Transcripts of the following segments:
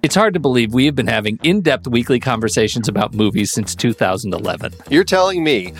It's hard to believe we have been having in depth weekly conversations about movies since 2011. You're telling me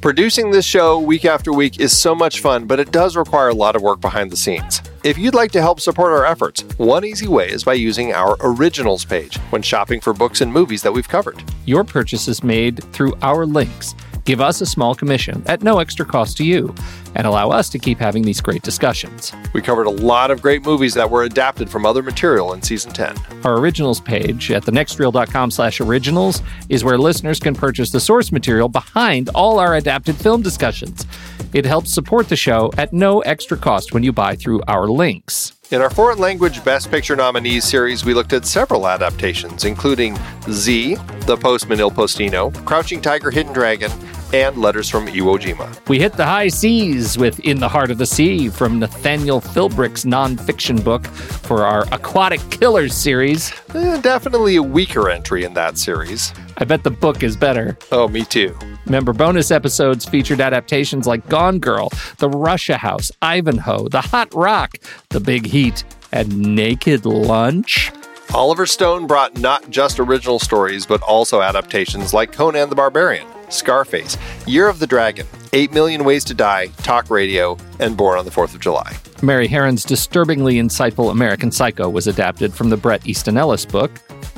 producing this show week after week is so much fun, but it does require a lot of work behind the scenes. If you'd like to help support our efforts, one easy way is by using our originals page when shopping for books and movies that we've covered. Your purchase is made through our links. Give us a small commission at no extra cost to you and allow us to keep having these great discussions. We covered a lot of great movies that were adapted from other material in season 10. Our originals page at thenextreel.com slash originals is where listeners can purchase the source material behind all our adapted film discussions. It helps support the show at no extra cost when you buy through our links. In our foreign language Best Picture nominees series, we looked at several adaptations, including Z, The Postman Il Postino, Crouching Tiger, Hidden Dragon, and Letters from Iwo Jima. We hit the high seas with In the Heart of the Sea from Nathaniel Philbrick's nonfiction book for our Aquatic Killers series. Eh, definitely a weaker entry in that series. I bet the book is better. Oh, me too. Remember, bonus episodes featured adaptations like Gone Girl, The Russia House, Ivanhoe, The Hot Rock, The Big Heat, and Naked Lunch. Oliver Stone brought not just original stories, but also adaptations like Conan the Barbarian, Scarface, Year of the Dragon, 8 Million Ways to Die, Talk Radio, and Born on the 4th of July. Mary Harron's disturbingly insightful American Psycho was adapted from the Bret Easton Ellis book.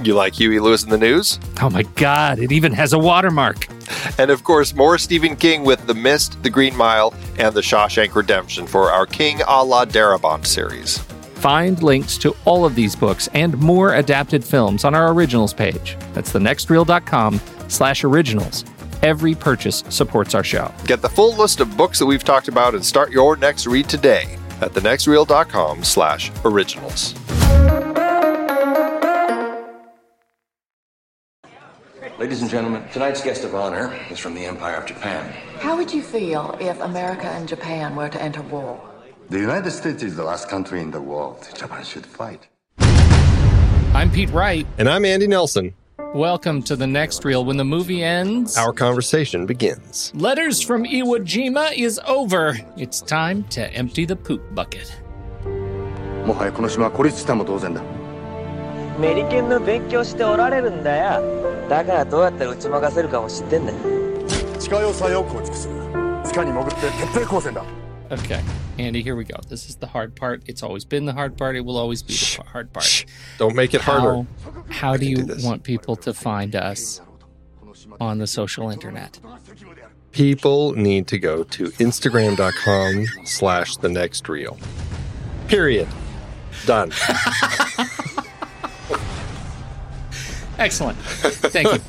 You like Huey Lewis and the News? Oh my God, it even has a watermark. And of course, more Stephen King with The Mist, The Green Mile, and The Shawshank Redemption for our King a la Darabont series. Find links to all of these books and more adapted films on our originals page. That's thenextreel.com slash originals. Every purchase supports our show. Get the full list of books that we've talked about and start your next read today at thenextreel.com slash originals. Ladies and gentlemen, tonight's guest of honor is from the Empire of Japan. How would you feel if America and Japan were to enter war? The United States is the last country in the world. Japan should fight. I'm Pete Wright. And I'm Andy Nelson. Welcome to the next reel. When the movie ends, Our conversation begins. Letters from Iwo Jima is over. It's time to empty the poop bucket. もはやこの島は孤立したも同然だ。メリケンの勉強しておられるんだよだからどうやったら打ち負かせるかも知ってんだよ地下要塞を構築する。地下に潜って徹底抗戦だ。 Okay, Andy, here we go. This is the hard part. It's always been the hard part. It will always be the hard part. Don't make it harder. How, how do you do want people to find us on the social internet? People need to go to instagram.com slash the next reel. Period. Done. Excellent. Thank you.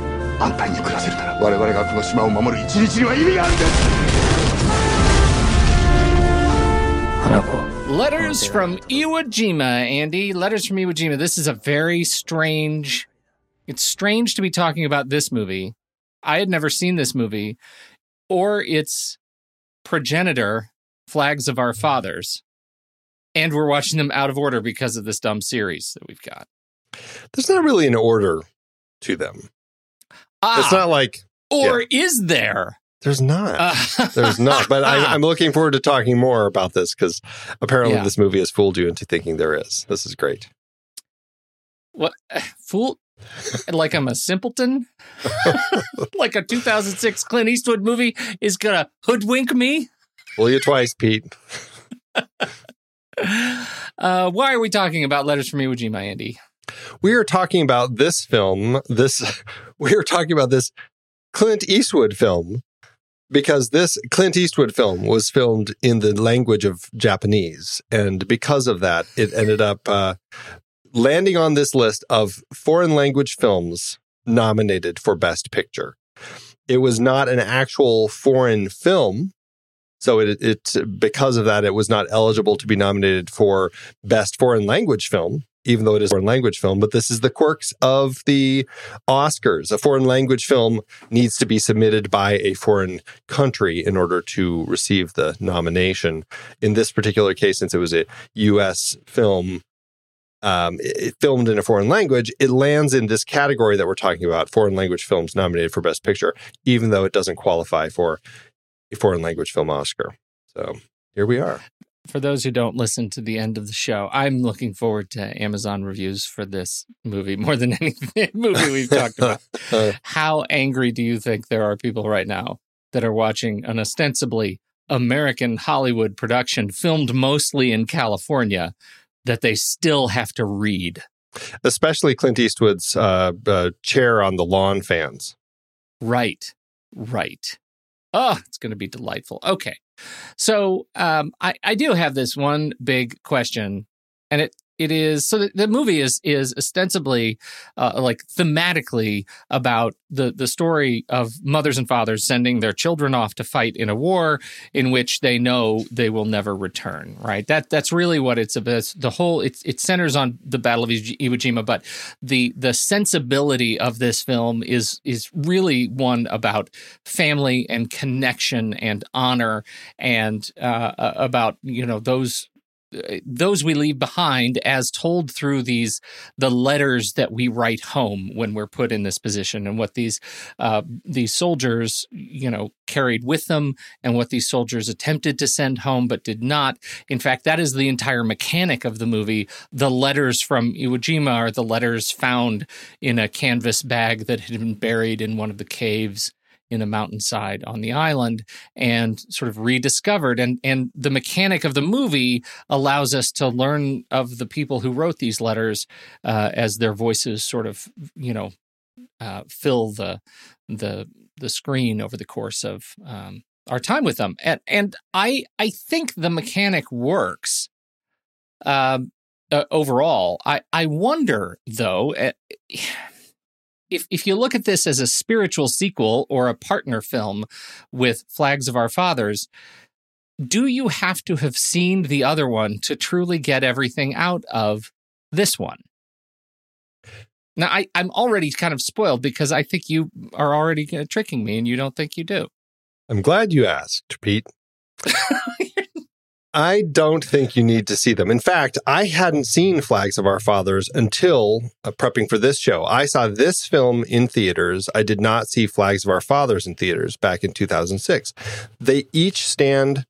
我々の子供が日本で一日でも長く安泰に暮らせるなら我々がこの島を守る一日には意味があるんです Letters from Iwo Jima, Andy. Letters from Iwo Jima. This is a very strange It's strange to be talking about this movie. I had never seen this movie or its progenitor, Flags of Our Fathers. And we're watching them out of order because of this dumb series that we've got. There's not really an order to them. Ah, It's not like or is there? there's not. Uh, There's not. But I, I'm looking forward to talking more about this because apparently Yeah. this movie has fooled you into thinking there is. This is great. what fool? Like I'm a simpleton? like a 2006 Clint Eastwood movie is gonna hoodwink me? Fool you twice, Pete. Uh, why are we talking about Letters from Iwo Jima, Andy? We are talking about this film. This we are talking about this Clint Eastwood film because this Clint Eastwood film was filmed in the language of Japanese, and because of that, it ended up uh, landing on this list of foreign language films nominated for Best Picture. It was not an actual foreign film. So it, it because of that, it was not eligible to be nominated for best foreign language film, even though it is a foreign language film. But this is the quirks of the Oscars. A foreign language film needs to be submitted by a foreign country in order to receive the nomination. In this particular case, since it was a U.S. film, um, it, filmed in a foreign language, it lands in this category that we're talking about: foreign language films nominated for Best Picture, even though it doesn't qualify for a foreign language film Oscar. So here we are. For those who don't listen to the end of the show, I'm looking forward to Amazon reviews for this movie more than any movie we've talked about. How angry do you think there are people right now that are watching an ostensibly American Hollywood production filmed mostly in California that they still have to read? especially Clint Eastwood's uh, uh, chair on the lawn fans. Right, right. Oh, it's going to be delightful. Okay. So um, I, I do have this one big question, and it it is so the, the movie is is ostensibly uh, like thematically about the the story of mothers and fathers sending their children off to fight in a war in which they know they will never return right? That that's really what it's about. The whole it, it centers on the battle of Iwo Jima but the the sensibility of this film is is really one about family and connection and honor and uh, about you know those those we leave behind as told through these the letters that we write home when we're put in this position and what these uh, these soldiers you know carried with them and what these soldiers attempted to send home but did not. In fact that is the entire mechanic of the movie. The letters from Iwo Jima are the letters found in a canvas bag that had been buried in one of the caves in a mountainside on the island and sort of rediscovered. And and the mechanic of the movie allows us to learn of the people who wrote these letters uh, as their voices sort of you know uh, fill the the the screen over the course of um, our time with them. And and I I think the mechanic works um, uh, overall. I I wonder though uh, if if you look at this as a spiritual sequel or a partner film with Flags of Our Fathers, do you have to have seen the other one to truly get everything out of this one? Now, I, I'm already kind of spoiled because I think you are already uh, tricking me and you don't think you do. I'm glad you asked, Pete. I don't think you need to see them. In fact, I hadn't seen Flags of Our Fathers until uh, prepping for this show. I saw this film in theaters. I did not see Flags of Our Fathers in theaters back in 2006. They each stand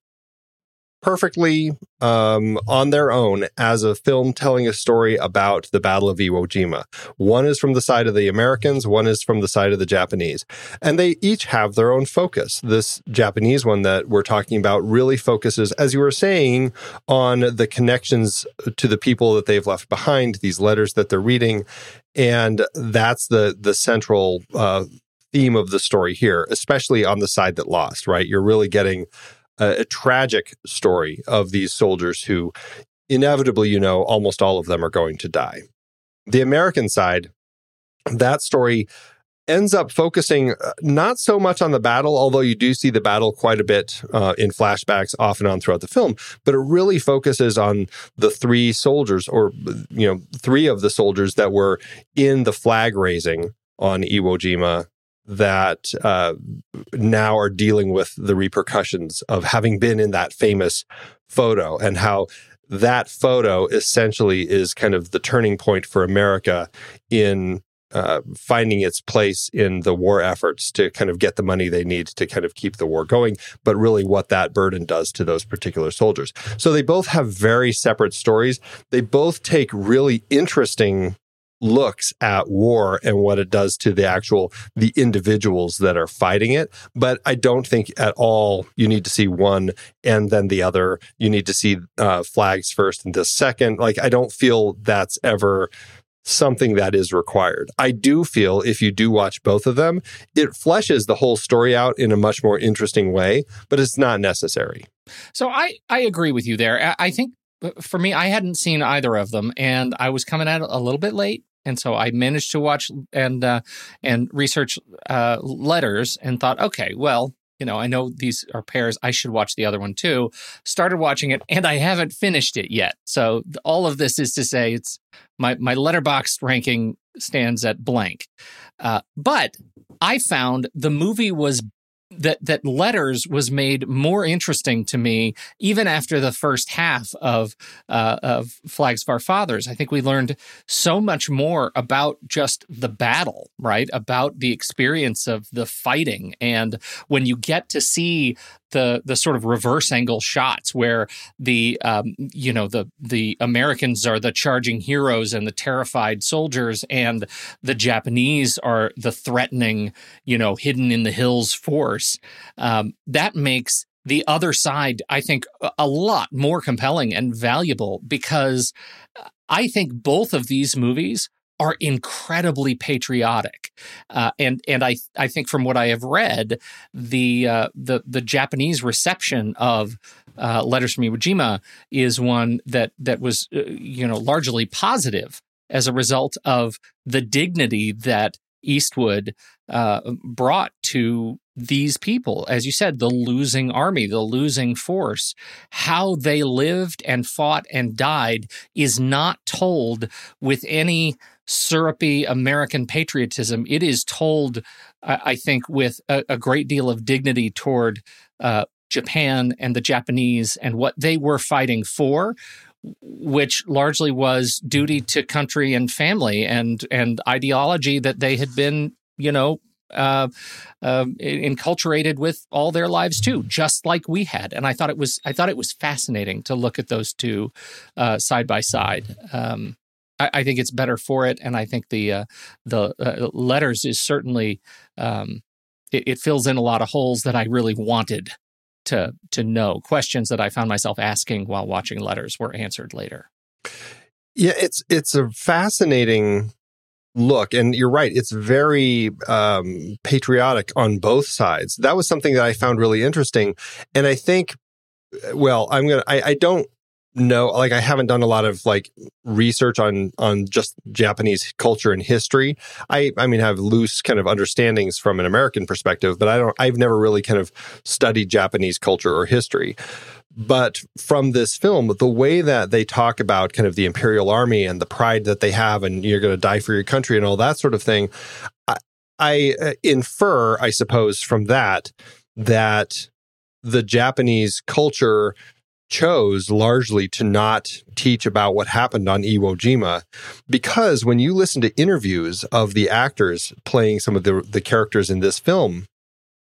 perfectly um, on their own as a film telling a story about the Battle of Iwo Jima. One is from the side of the Americans, one is from the side of the Japanese. And they each have their own focus. This Japanese one that we're talking about really focuses, as you were saying, on the connections to the people that they've left behind, these letters that they're reading. And that's the, the central uh, theme of the story here, especially on the side that lost, right? You're really getting a, a tragic story of these soldiers who inevitably, you know, almost all of them are going to die. The American side, that story ends up focusing uh, not so much on the battle, although you do see the battle quite a bit uh, in flashbacks off and on throughout the film, but it really focuses on the three soldiers, or, you know, three of the soldiers that were in the flag raising on Iwo Jima that uh, now are dealing with the repercussions of having been in that famous photo and how that photo essentially is kind of the turning point for America in uh, finding its place in the war efforts to kind of get the money they need to kind of keep the war going, but really what that burden does to those particular soldiers. So they both have very separate stories. They both take really interesting looks at war and what it does to the actual the individuals that are fighting it but i don't think at all you need to see one and then the other you need to see uh, flags first and the second like i don't feel that's ever something that is required. I do feel if you do watch both of them, it fleshes the whole story out in a much more interesting way, but it's not necessary. So I I agree with you there. I think uh, for me I hadn't seen either of them and I was coming at it a little bit late and so I managed to watch and uh, and research uh, letters and thought, okay, well, you know, I know these are pairs. I should watch the other one too. Started watching it, and I haven't finished it yet. So all of this is to say, it's my my Letterboxd ranking stands at blank. Uh, but I found the movie was that that letters was made more interesting to me even after the first half of uh, of Flags of Our Fathers. I think we learned so much more about just the battle, right? About the experience of the fighting, and when you get to see the the sort of reverse angle shots where the um, you know the the Americans are the charging heroes and the terrified soldiers, and the Japanese are the threatening you know hidden in the hills force. Um, that makes the other side, I think, a lot more compelling and valuable because I think both of these movies are incredibly patriotic, uh, and and I I think from what I have read, the uh, the the Japanese reception of uh, Letters from Iwo Jima is one that that was uh, you know largely positive as a result of the dignity that Eastwood uh, brought to these people, as you said, the losing army, the losing force, how they lived and fought and died is not told with any syrupy American patriotism. It is told, I think, with a, a great deal of dignity toward uh, Japan and the Japanese and what they were fighting for, which largely was duty to country and family and and ideology that they had been, you know, uh, uh, enculturated with all their lives too, just like we had. And I thought it was I thought it was fascinating to look at those two uh, side by side. Um, I, I, think it's better for it, and I think the uh, the uh, letters is certainly um, it, it fills in a lot of holes that I really wanted to to know. Questions that I found myself asking while watching letters were answered later. Yeah, it's it's a fascinating look and you're right it's very um, patriotic on both sides that was something that i found really interesting and i think well i'm gonna I, I don't know like i haven't done a lot of like research on on just japanese culture and history. I i mean have loose kind of understandings from an american perspective but i don't i've never really kind of studied japanese culture or history. But from this film the way that they talk about kind of the imperial army and the pride that they have and you're going to die for your country and all that sort of thing i, I uh, infer i suppose from that that the japanese culture chose largely to not teach about what happened on Iwo Jima because when you listen to interviews of the actors playing some of the, the characters in this film,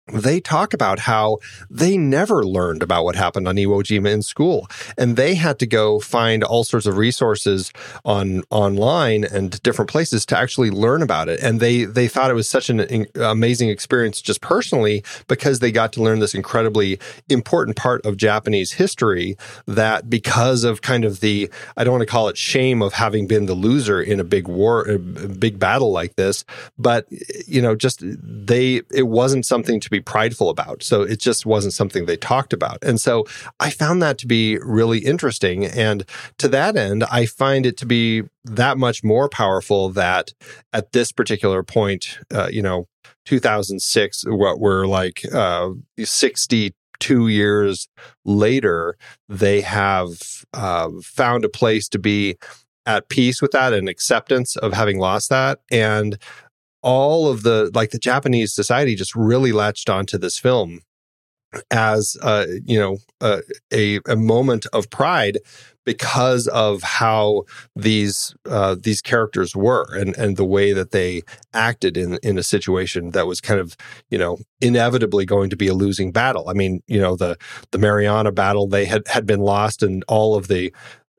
they talk about how they never learned about what happened on Iwo Jima in school, and they had to go find all sorts of resources on online and different places to actually learn about it. And they they thought it was such an in, amazing experience just personally because they got to learn this incredibly important part of Japanese history. That because of kind of the I don't want to call it shame of having been the loser in a big war, a big battle like this, but you know, just they it wasn't something to be prideful about. So it just wasn't something they talked about. And so I found that to be really interesting. And to that end, I find it to be that much more powerful that at this particular point, uh, you know, 2006, what we're like uh, 62 years later, they have uh, found a place to be at peace with that and acceptance of having lost that. And all of the like the Japanese society just really latched onto this film as uh, you know uh, a a moment of pride because of how these uh, these characters were and and the way that they acted in in a situation that was kind of you know inevitably going to be a losing battle. I mean, you know the the Mariana battle they had had been lost and all of the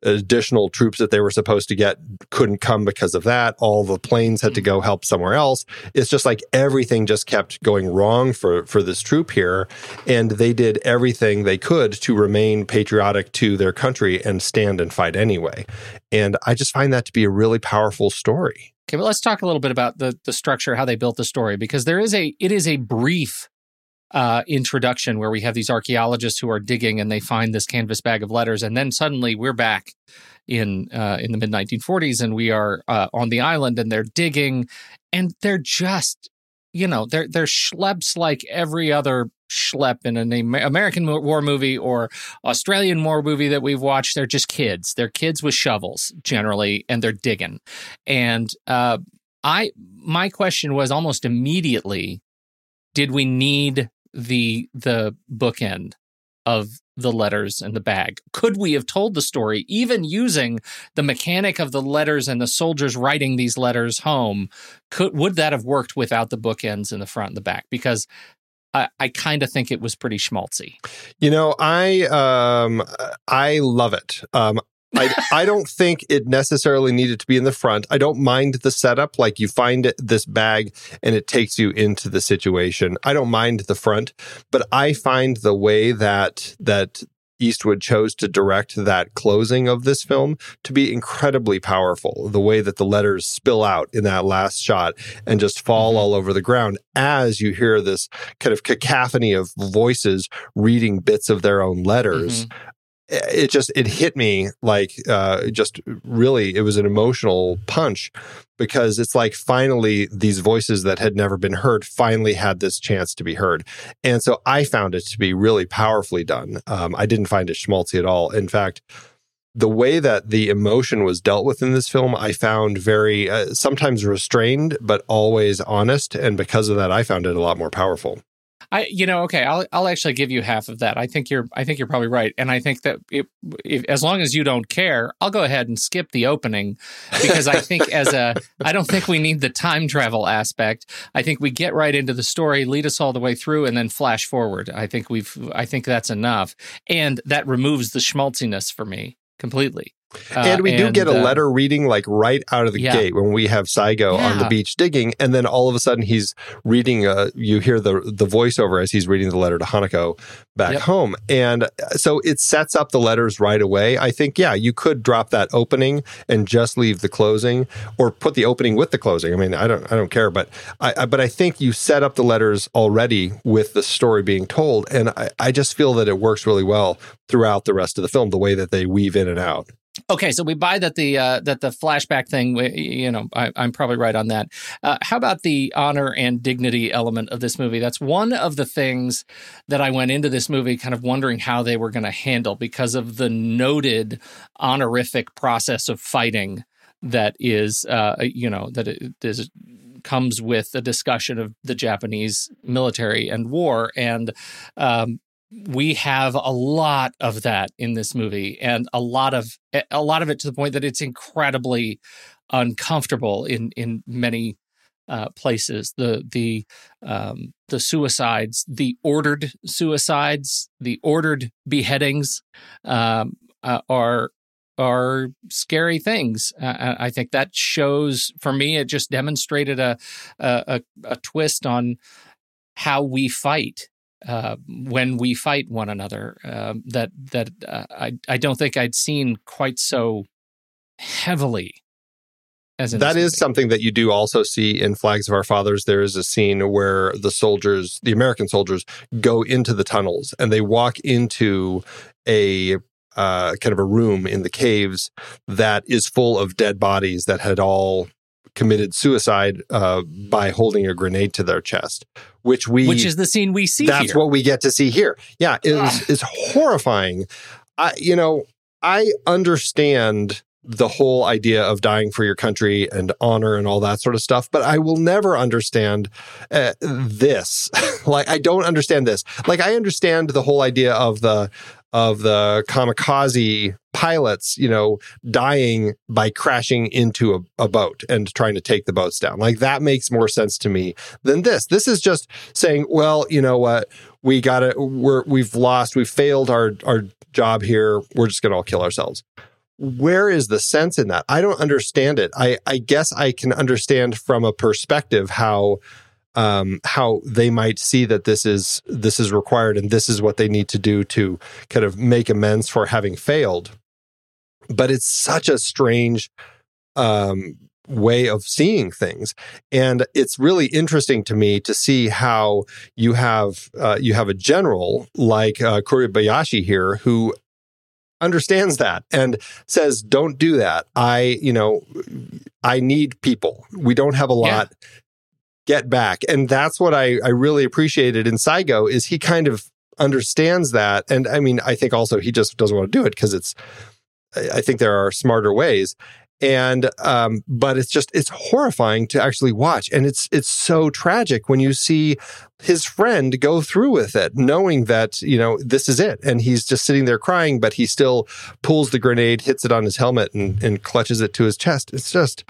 additional troops that they were supposed to get couldn't come because of that. All the planes had to go help somewhere else. It's just like everything just kept going wrong for for this troop here, and they did everything they could to remain patriotic to their country and stand and fight anyway. And I just find that to be a really powerful story. Okay, but let's talk a little bit about the the structure, how they built the story, because there is a it is a brief uh, introduction where we have these archaeologists who are digging and they find this canvas bag of letters, and then suddenly we're back in uh, in the mid 1940s and we are uh, on the island and they're digging, and they're just you know they're they're schleps like every other schlep in an American war movie or Australian war movie that we've watched. They're just kids. They're kids with shovels generally, and they're digging. And uh, I my question was almost immediately, did we need the the bookend of the letters and the bag. Could we have told the story even using the mechanic of the letters and the soldiers writing these letters home? Could would that have worked without the bookends in the front and the back? Because I, I kind of think it was pretty schmaltzy. You know, I um I love it. Um I, I don't think it necessarily needed to be in the front. I don't mind the setup. Like you find this bag and it takes you into the situation. I don't mind the front, but I find the way that, that Eastwood chose to direct that closing of this film to be incredibly powerful. The way that the letters spill out in that last shot and just fall mm-hmm. all over the ground as you hear this kind of cacophony of voices reading bits of their own letters. Mm-hmm it just it hit me like uh, just really it was an emotional punch because it's like finally these voices that had never been heard finally had this chance to be heard. And so i found it to be really powerfully done. Um, i didn't find it schmaltzy at all. In fact the way that the emotion was dealt with in this film i found very uh, sometimes restrained but always honest. And because of that i found it a lot more powerful I, you know, okay, I'll I'll actually give you half of that. I think you're I think you're probably right, and I think that it, if, as long as you don't care, I'll go ahead and skip the opening because I think as a I don't think we need the time travel aspect. I think we get right into the story, lead us all the way through, and then flash forward. I think we've I think that's enough, and that removes the schmaltziness for me completely. Uh, and we do get a uh, letter reading like right out of the yeah. gate when we have Saigo yeah. on the beach digging, and then all of a sudden he's reading. Uh, you hear the the voiceover as he's reading the letter to Hanako back yep. home, and uh, so it sets up the letters right away. I think yeah, you could drop that opening and just leave the closing, or put the opening with the closing. I mean, I don't I don't care, but I, I but I think you set up the letters already with the story being told, and I, I just feel that it works really well throughout the rest of the film. The way that they weave in and out. Okay, so we buy that the uh, that the flashback thing. You know, I, am probably right on that. Uh, how about the honor and dignity element of this movie? That's one of the things that I went into this movie kind of wondering how they were going to handle because of the noted honorific process of fighting that is, uh, you know, that it is comes with a discussion of the Japanese military and war. And um, we have a lot of that in this movie and a lot of a lot of it to the point that it's incredibly uncomfortable in in many uh, places the the um, the suicides the ordered suicides the ordered beheadings um, uh, are are scary things. Uh, I think that shows for me. It just demonstrated a, a a twist on how we fight uh, when we fight one another uh, that that uh, I I don't think I'd seen quite so heavily as in That movie. something that you do also see in Flags of Our Fathers. There is a scene where the soldiers, the American soldiers, go into the tunnels and they walk into a uh, kind of a room in the caves that is full of dead bodies that had all committed suicide uh, by holding a grenade to their chest, which we which is the scene we see that's here. what we get to see here. Yeah, it is it's horrifying. I you know, I understand the whole idea of dying for your country and honor and all that sort of stuff, but I will never understand uh, this. like I don't understand this. Like I understand the whole idea of the of the kamikaze pilots, you know, dying by crashing into a, a boat and trying to take the boats down. Like that makes more sense to me than this. This is just saying, well, you know what, we got to, we're, we've lost, we've failed our, our job here. We're just to all kill ourselves. Where is the sense in that? I don't understand it. I, I guess I can understand from a perspective how, um, how they might see that this is this is required and this is what they need to do to kind of make amends for having failed. But it's such a strange um, way of seeing things, and it's really interesting to me to see how you have uh, you have a general like uh, Kuribayashi here who understands that and says don't do that i you know i need people we don't have a Yeah. Get back. And that's what i i really appreciated in saigo is he kind of understands that. And i mean i think also he just doesn't want to do it because it's I think there are smarter ways. And um but it's just it's horrifying to actually watch. And it's it's so tragic when you see his friend go through with it knowing that you know this is it. And he's just sitting there crying but he still pulls the grenade hits it on his helmet and, and clutches it to his chest. It's just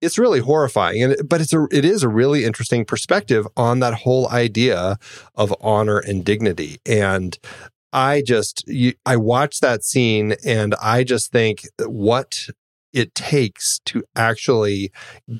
it's really horrifying. And but it's a it is a really interesting perspective on that whole idea of honor and dignity. And i just you, i watch that scene and i just think what it takes to actually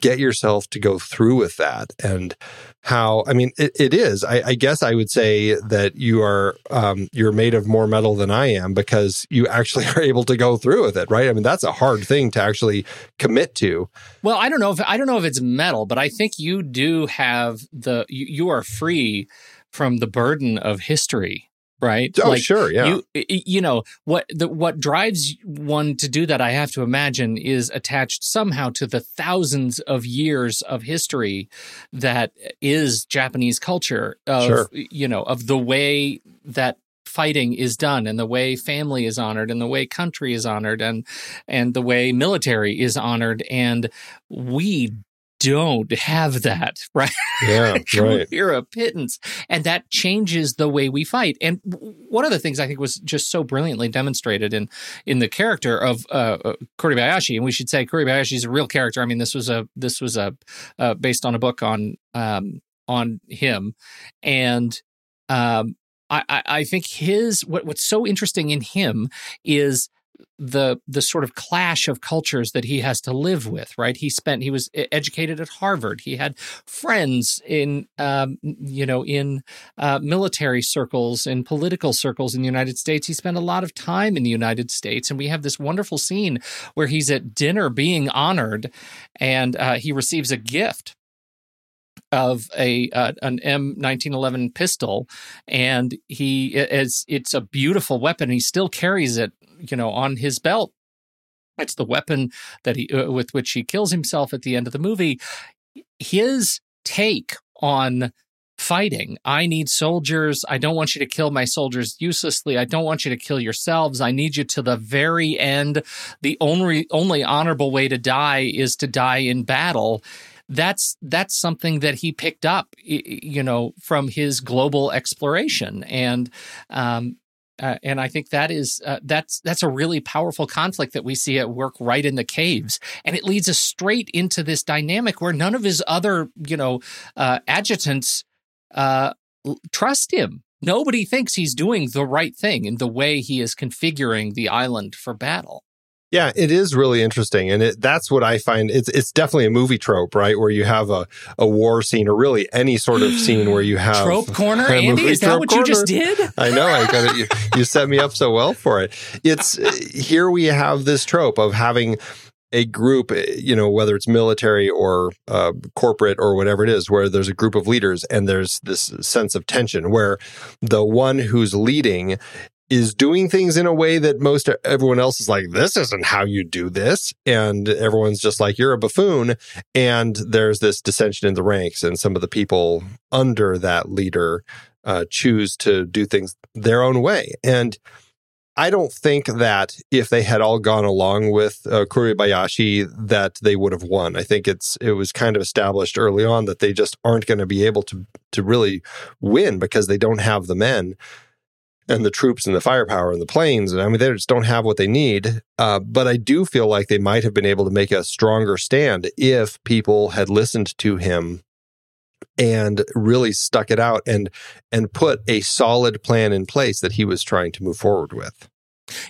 get yourself to go through with that and how i mean it, it is. I, I guess i would say that you are um, you're made of more metal than i am because you actually are able to go through with it right? I mean that's a hard thing to actually commit to. Well, I don't know if I don't know if it's metal, but I think you do have the you, you are free from the burden of history, right? Oh, sure, yeah. You you know what the what drives one to do that. I have to imagine is attached somehow to the thousands of years of history that is Japanese culture. Of Sure. you know of the way that fighting is done and the way family is honored and the way country is honored and and the way military is honored and we don't have that right? Yeah right. we're a pittance? And that changes the way we fight. And one of the things i think was just so brilliantly demonstrated in in the character of uh, uh kuribayashi and we should say kuribayashi is a real character. I mean this was a this was a uh, based on a book on um on him. And um I, I I think his what what's so interesting in him is the the sort of clash of cultures that he has to live with right? He spent he was educated at harvard. He had friends in um, you know in uh, military circles in political circles in the united states. He spent a lot of time in the united states and we have this wonderful scene where he's at dinner being honored and uh, he receives a gift of a uh, an M1911 pistol, and he as it's a beautiful weapon. He still carries it, you know, on his belt. It's the weapon that he uh, with which he kills himself at the end of the movie. His take on fighting. I need soldiers. I don't want you to kill my soldiers uselessly. I don't want you to kill yourselves. I need you to the very end. The only only honorable way to die is to die in battle that's that's something that he picked up you know from his global exploration and um uh, and I think that is uh, that's that's a really powerful conflict that we see at work right in the caves, and it leads us straight into this dynamic where none of his other you know uh, adjutants uh, trust him. Nobody thinks he's doing the right thing in the way he is configuring the island for battle. Yeah, it is really interesting, and it, that's what I find. It's it's definitely a movie trope, right? Where you have a, a war scene, or really any sort of scene where you have Trope corner, Andy. Is that what you just did? I know. I got it. You, you set me up so well for it. It's here we have this trope of having a group, you know, whether it's military or uh, corporate or whatever it is, where there's a group of leaders and there's this sense of tension where the one who's leading is doing things in a way that most everyone else is like, this isn't how you do this. And everyone's just like, you're a buffoon. And there's this dissension in the ranks, and some of the people under that leader uh, choose to do things their own way. And I don't think that if they had all gone along with uh, Kuribayashi, that they would have won. I think it's it was kind of established early on that they just aren't going to be able to to really win because they don't have the men and the troops and the firepower and the planes. And I mean, they just don't have what they need. Uh, but I do feel like they might have been able to make a stronger stand if people had listened to him and really stuck it out and and put a solid plan in place that he was trying to move forward with.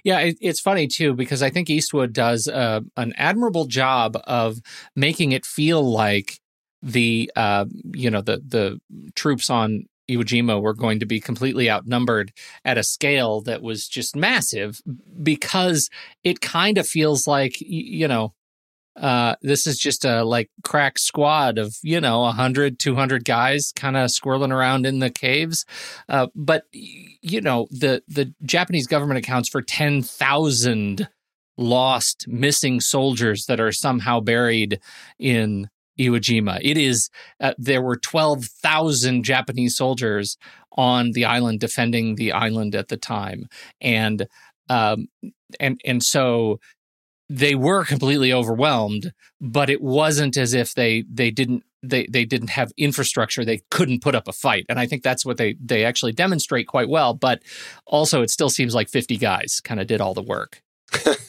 Yeah, it, it's funny too because I think Eastwood does uh, an admirable job of making it feel like the uh, you know the the troops on Iwo Jima were going to be completely outnumbered at a scale that was just massive because it kind of feels like you know uh, this is just a like crack squad of you know 100 200 guys kind of swirling around in the caves. Uh, but you know the the japanese government accounts for 10,000 lost missing soldiers that are somehow buried in Iwo Jima. It is uh, there were 12,000 Japanese soldiers on the island defending the island at the time. And um, and and so they were completely overwhelmed, but it wasn't as if they they didn't they they didn't have infrastructure. They couldn't put up a fight. And i think that's what they they actually demonstrate quite well but also it still seems like 50 guys kind of did all the work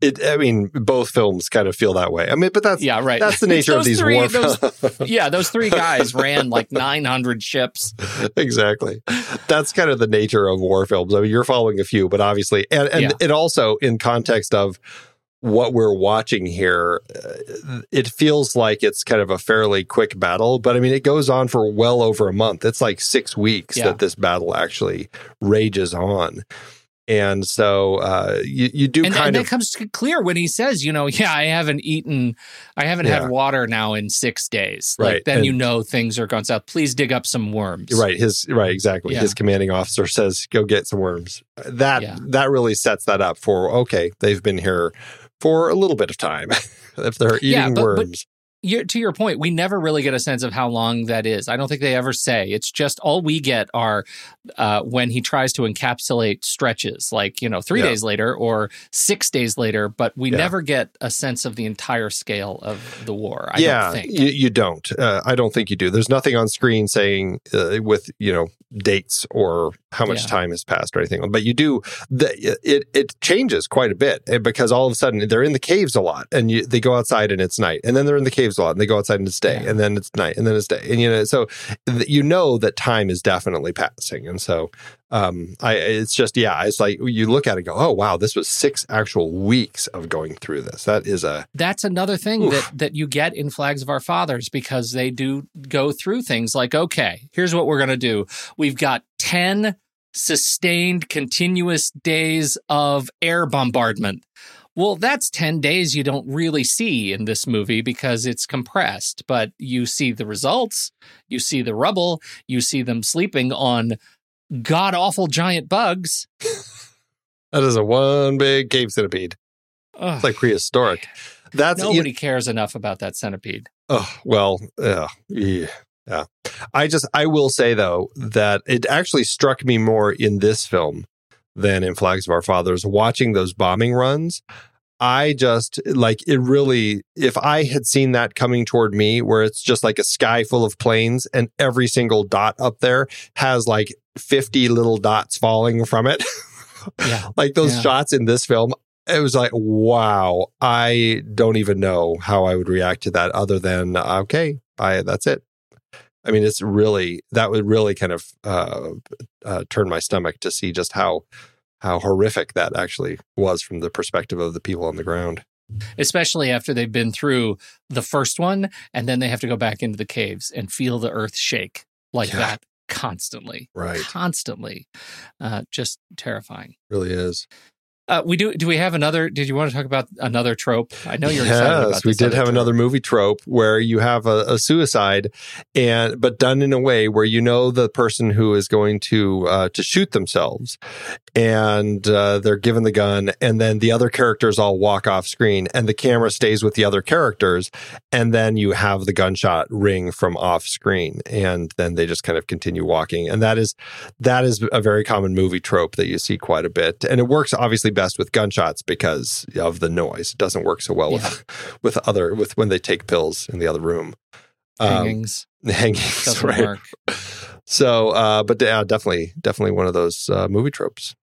it i mean both films kind of feel that way i mean but that's yeah right that's the nature of these three, war those, yeah those three guys ran like 900 ships exactly that's kind of the nature of war films i mean you're following a few but obviously and and yeah. it also in context of what we're watching here, uh, it feels like it's kind of a fairly quick battle, but I mean, it goes on for well over a month. It's like six weeks yeah. that this battle actually rages on. And so uh, you, you do and, kind and of. that comes clear when he says, you know, yeah, I haven't eaten, I haven't yeah. had water now in six days. Like, right. then and, you know things are going south. Please dig up some worms. Right. His right. Exactly. Yeah. His commanding officer says, "Go get some worms." That yeah. that really sets that up for okay. They've been here for a little bit of time if they're eating yeah, but, worms. But to your point, we never really get a sense of how long that is. I don't think they ever say. It's just all we get are uh, when he tries to encapsulate stretches, like you know, three yeah. days later or six days later. But we yeah. never get a sense of the entire scale of the war. I yeah, don't you, you, don't. Uh, I don't think you do. There's nothing on screen saying uh, with you know dates or how much yeah. time has passed or anything. But you do the, it it changes quite a bit eh, because all of a sudden they're in the caves a lot and you, they go outside and it's night and then they're in the caves a lot and they go outside and it's day yeah. and then it's night and then it's day and you know so you know that time is definitely passing and so um, I it's just yeah, it's like you look at it go, oh wow, this was six actual weeks of going through this. That is a that's another thing oof. that that you get in Flags of Our Fathers because they do go through things like, okay, here's what we're gonna do. We've got ten sustained continuous days of air bombardment. Well, that's 10 days you don't really see in this movie because it's compressed, but you see the results, you see the rubble, you see them sleeping on god awful giant bugs. that is a one big cave centipede. Ugh. It's like prehistoric. That's nobody you, cares enough about that centipede. Oh well, uh, yeah, yeah. I just I will say though that it actually struck me more in this film than in Flags of Our Fathers. Watching those bombing runs, I just like it really, if I had seen that coming toward me, where it's just like a sky full of planes and every single dot up there has like 50 little dots falling from it. Yeah. like those yeah. shots in this film, it was like, wow, I don't even know how I would react to that other than, okay, I, that's it. I mean, it's really, that would really kind of uh, uh, turn my stomach to see just how, how horrific that actually was from the perspective of the people on the ground especially after they've been through the first one and then they have to go back into the caves and feel the earth shake like yeah. that constantly. Right. Constantly. Uh, just terrifying. Really is. Uh, we do. Do we have another? Did you want to talk about another trope? I know you're excited about Yes, we did have trope. another movie trope where you have a, a suicide, and but done in a way where you know the person who is going to uh, to shoot themselves, and uh, they're given the gun, and then the other characters all walk off screen, and the camera stays with the other characters, and then you have the gunshot ring from off screen, and then they just kind of continue walking, and that is that is a very common movie trope that you see quite a bit, and it works obviously best with gunshots because of the noise. It doesn't work so well with with other with when they take pills in the other room. Um, hangings. hangings, Doesn't right? work. So, uh, but yeah, definitely, definitely one of those uh, movie tropes.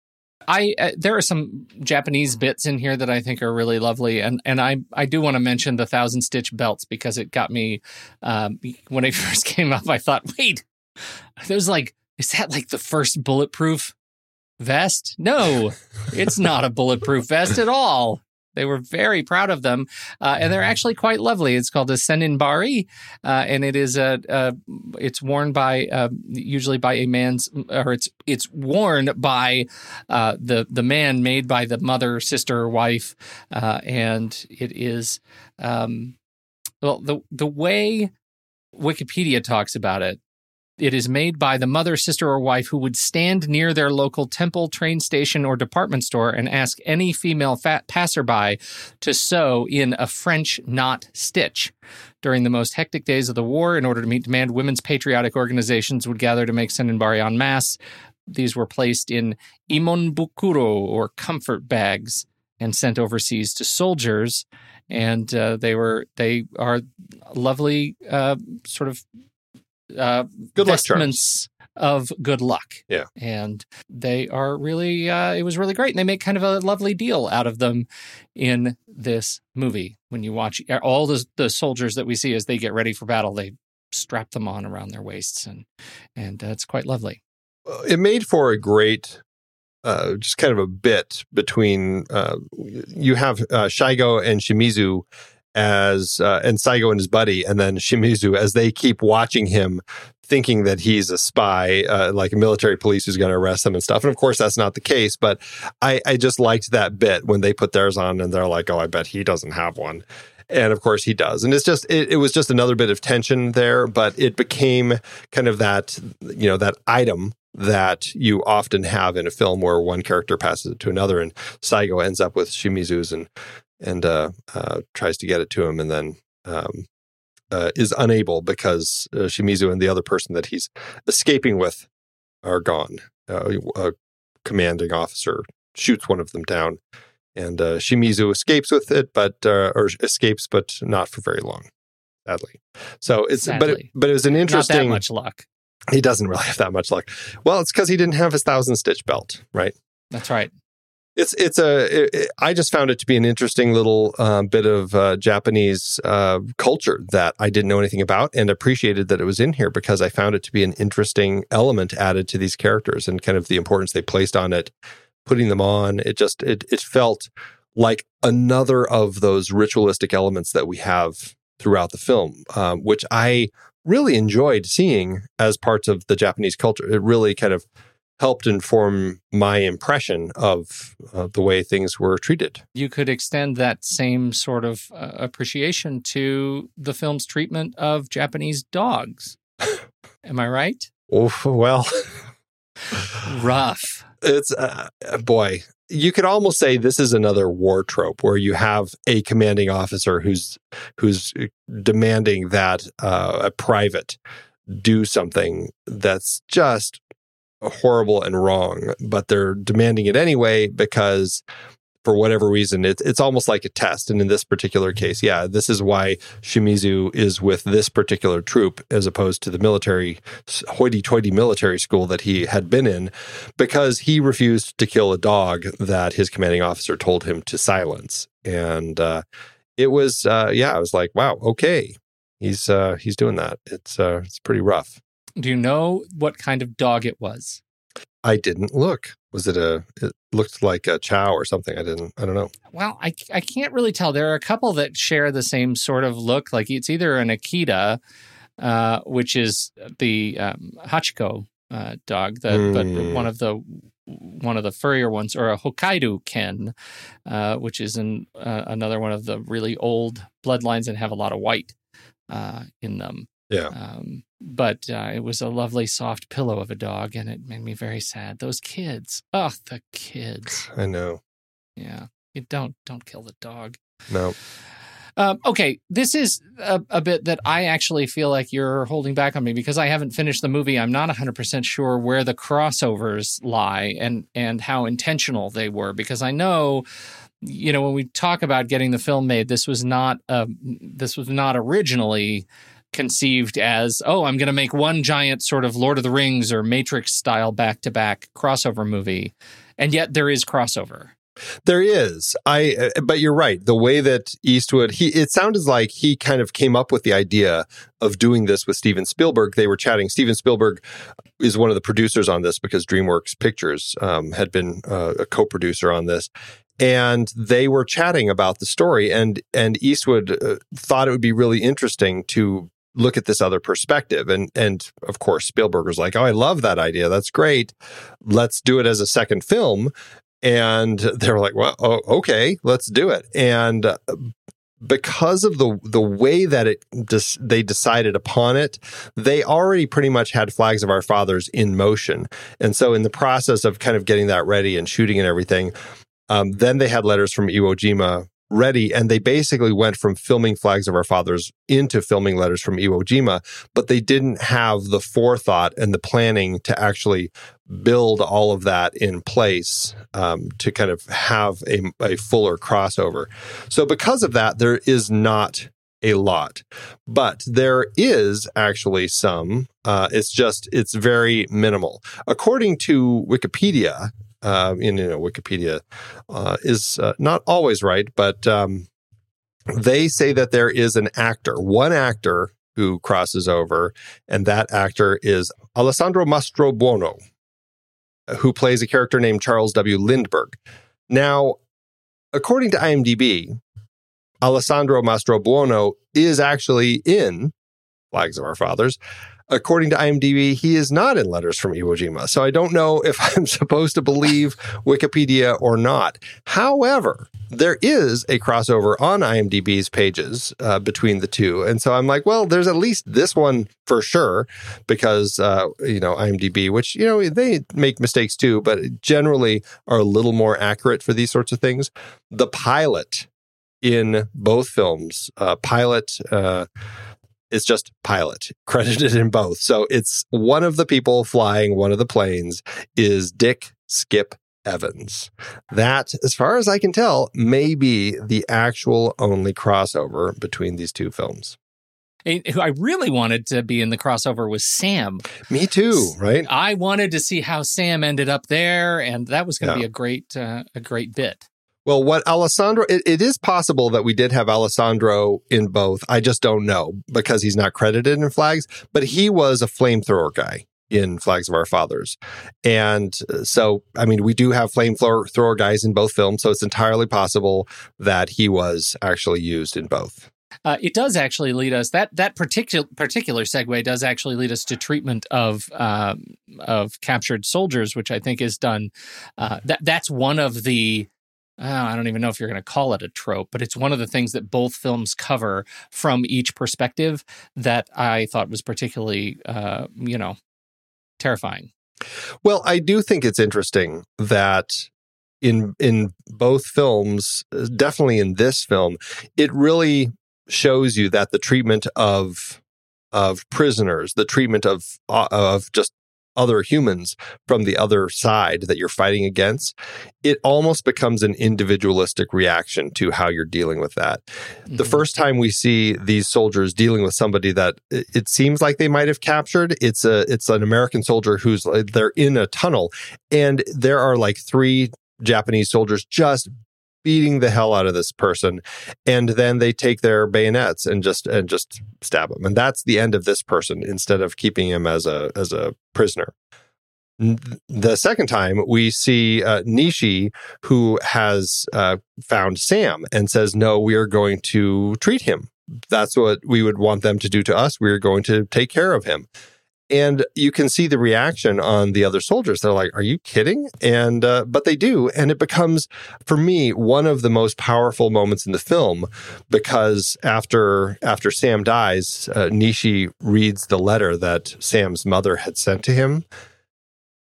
I uh, there are some Japanese bits in here that I think are really lovely, and and I I do want to mention the thousand stitch belts because it got me um, when it first came up. I thought, wait, there's like, is that like the first bulletproof vest? No, it's not a bulletproof vest at all. They were very proud of them, uh, and they're actually quite lovely. It's called a senninbari, uh, and it is a, a it's worn by uh, usually by a man's or it's it's worn by uh, the the man made by the mother, sister, or wife, uh, and it is um, well the the way Wikipedia talks about it. It is made by the mother, sister, or wife who would stand near their local temple, train station, or department store and ask any female fat passerby to sew in a French knot stitch. During the most hectic days of the war, in order to meet demand, women's patriotic organizations would gather to make senninbari en masse. These were placed in imonbukuro, or comfort bags, and sent overseas to soldiers. And uh, they were they are lovely, uh, sort of uh, Good luck charms. vestments of good luck. Yeah. and they are really uh, it was really great, and they make kind of a lovely deal out of them in this movie. When you watch all the the soldiers that we see as they get ready for battle, they strap them on around their waists, and and uh, it's quite lovely. Uh, It made for a great, uh, just kind of a bit between. Uh, you have uh, Shigo and Shimizu as uh, and Saigo and his buddy, and then Shimizu as they keep watching him, thinking that he's a spy, uh, like a military police who's going to arrest them and stuff. And of course, that's not the case. But I, I just liked that bit when they put theirs on, and they're like, "Oh, I bet he doesn't have one." And of course he does. And it's just it, it was just another bit of tension there, but it became kind of that you know that item that you often have in a film where one character passes it to another, and Saigo ends up with Shimizu's and and uh, uh, tries to get it to him, and then um, uh, is unable because uh, Shimizu and the other person that he's escaping with are gone. Uh, a commanding officer shoots one of them down, and uh, Shimizu escapes with it, but uh, or escapes, but not for very long, sadly. So it's but it, but it was an interesting. much luck. He doesn't really have that much luck. Well, it's because he didn't have his thousand stitch belt, right? That's right. It's it's a. It, it- I just found it to be an interesting little um, bit of uh, Japanese uh, culture that I didn't know anything about, and appreciated that it was in here because I found it to be an interesting element added to these characters and kind of the importance they placed on it, putting them on. It just it it felt like another of those ritualistic elements that we have throughout the film, um, which I really enjoyed seeing as parts of the Japanese culture. It really kind of helped inform my impression of uh, the way things were treated. You could extend that same sort of uh, appreciation to the film's treatment of Japanese dogs. Am I right? Oh, well, Rough. it's uh, boy, you could almost say this is another war trope where you have a commanding officer who's who's demanding that uh, a private do something that's just horrible and wrong, but they're demanding it anyway because for whatever reason it, it's almost like a test. And in this particular case, yeah, this is why Shimizu is with this particular troop as opposed to the military hoity-toity military school that he had been in because he refused to kill a dog that his commanding officer told him to silence. And uh, it was, uh, yeah, I was like, wow, okay, he's uh, he's doing that. It's uh, it's pretty rough. Do you know what kind of dog it was? I didn't look. Was it a? It looked like a chow or something. I didn't. I don't know. Well, I, I can't really tell. There are a couple that share the same sort of look. Like it's either an Akita, uh, which is the um, Hachiko uh, dog, the, but Hmm. one of the one of the furrier ones, or a Hokkaido ken, uh, which is an, uh, another one of the really old bloodlines that have a lot of white uh, in them. Yeah. Um, but uh, it was a lovely soft pillow of a dog, and it made me very sad. Those kids, oh, the kids. I know. Yeah, you don't don't kill the dog. No. Um, okay, this is a, a bit that I actually feel like you're holding back on me because I haven't finished the movie. I'm not 100% sure where the crossovers lie and and how intentional they were because I know you know when we talk about getting the film made this was not uh, this was not originally conceived as oh i'm going to make one giant sort of lord of the rings or matrix style back to back crossover movie and yet there is crossover There is. I uh, but you're right. The way that Eastwood he it sounded like he kind of came up with the idea of doing this with Steven Spielberg. They were chatting. Steven Spielberg is one of the producers on this because DreamWorks Pictures um, had been uh, a co-producer on this. And they were chatting about the story, and and Eastwood uh, thought it would be really interesting to look at this other perspective. And and of course Spielberg was like, "Oh, I love that idea. That's great. Let's do it as a second film." and they were like well oh, okay let's do it and uh, because of the the way that it they decided upon it they already pretty much had flags of our fathers in motion and so in the process of kind of getting that ready and shooting and everything um, then they had letters from iwo jima ready and they basically went from filming flags of our fathers into filming letters from iwo jima but they didn't have the forethought and the planning to actually build all of that in place um, to kind of have a, a fuller crossover. So because of that there is not a lot but there is actually some uh, it's just it's very minimal. According to wikipedia uh, in you know, Wikipedia uh, is uh, not always right, but um, they say that there is an actor, one actor who crosses over, and that actor is Alessandro Mastrobuono, who plays a character named Charles W. Lindberg. Now, according to IMDb, Alessandro Mastrobuono is actually in Flags of Our Fathers according to IMDb, he is not in Letters from Iwo Jima. So I don't know if I'm supposed to believe Wikipedia or not. However, there is a crossover on IMDb's pages uh, between the two. And so I'm like, well, there's at least this one for sure because, uh, you know, IMDb, which, you know, they make mistakes too, but generally are a little more accurate for these sorts of things. The pilot in both films, uh, pilot, it's just pilot credited in both. So it's one of the people flying one of the planes is Dick Skip Evans. That, as far as I can tell, may be the actual only crossover between these two films. Who I really wanted to be in the crossover was Sam. Me too, right? I wanted to see how Sam ended up there, and that was going to yeah. be a great, uh, a great bit. Well, what Alessandro, it, it is possible that we did have Alessandro in both. I just don't know because he's not credited in Flags, but he was a flamethrower guy in Flags of Our Fathers. And uh, so, I mean, we do have flamethrower guys in both films, so it's entirely possible that he was actually used in both. Uh, it does actually lead us that that particular particular segue does actually lead us to treatment of um, of captured soldiers, which I think is done. Uh, that that's one of the uh, I don't even know if you're going to call it a trope, but it's one of the things that both films cover from each perspective that I thought was particularly, uh, you know, terrifying. Well, I do think it's interesting that in in both films, definitely in this film, it really shows you that the treatment of of prisoners, the treatment of uh, of just other humans from the other side that you're fighting against, it almost becomes an individualistic reaction to how you're dealing with that. Mm-hmm. The first time we see these soldiers dealing with somebody that it seems like they might have captured, it's a it's an American soldier who's they're in a tunnel and there are like three Japanese soldiers just beating the hell out of this person and then they take their bayonets and just and just stab him and that's the end of this person instead of keeping him as a as a prisoner. The second time we see uh, Nishi who has uh, found Sam and says no we are going to treat him. That's what we would want them to do to us. We are going to take care of him and you can see the reaction on the other soldiers. They're like, "Are you kidding?" And uh, but they do, and it becomes for me one of the most powerful moments in the film because after after Sam dies, uh, Nishi reads the letter that Sam's mother had sent to him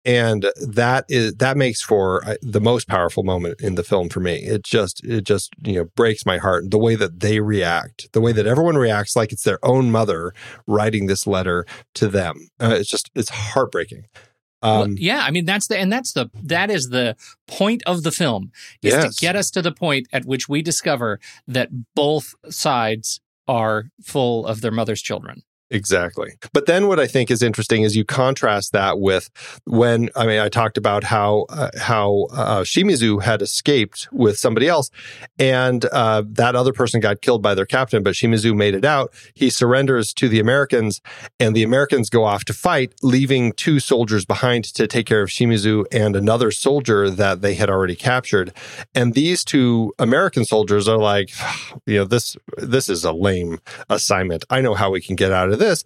and that is that makes for uh, the most powerful moment in the film for me it just it just you know breaks my heart the way that they react the way that everyone reacts like it's their own mother writing this letter to them uh, it's just it's heartbreaking um, well, yeah, I mean that's the and that's the that is the point of the film is yes. to get us to the point at which we discover that both sides are full of their mother's children. Exactly. But then what I think is interesting is you contrast that with when I mean I talked about how uh, how uh, Shimizu had escaped with somebody else and uh, that other person got killed by their captain but Shimizu made it out. He surrenders to the Americans and the Americans go off to fight leaving two soldiers behind to take care of Shimizu and another soldier that they had already captured. And these two American soldiers are like you know this this is a lame assignment. I know how we can get out of this.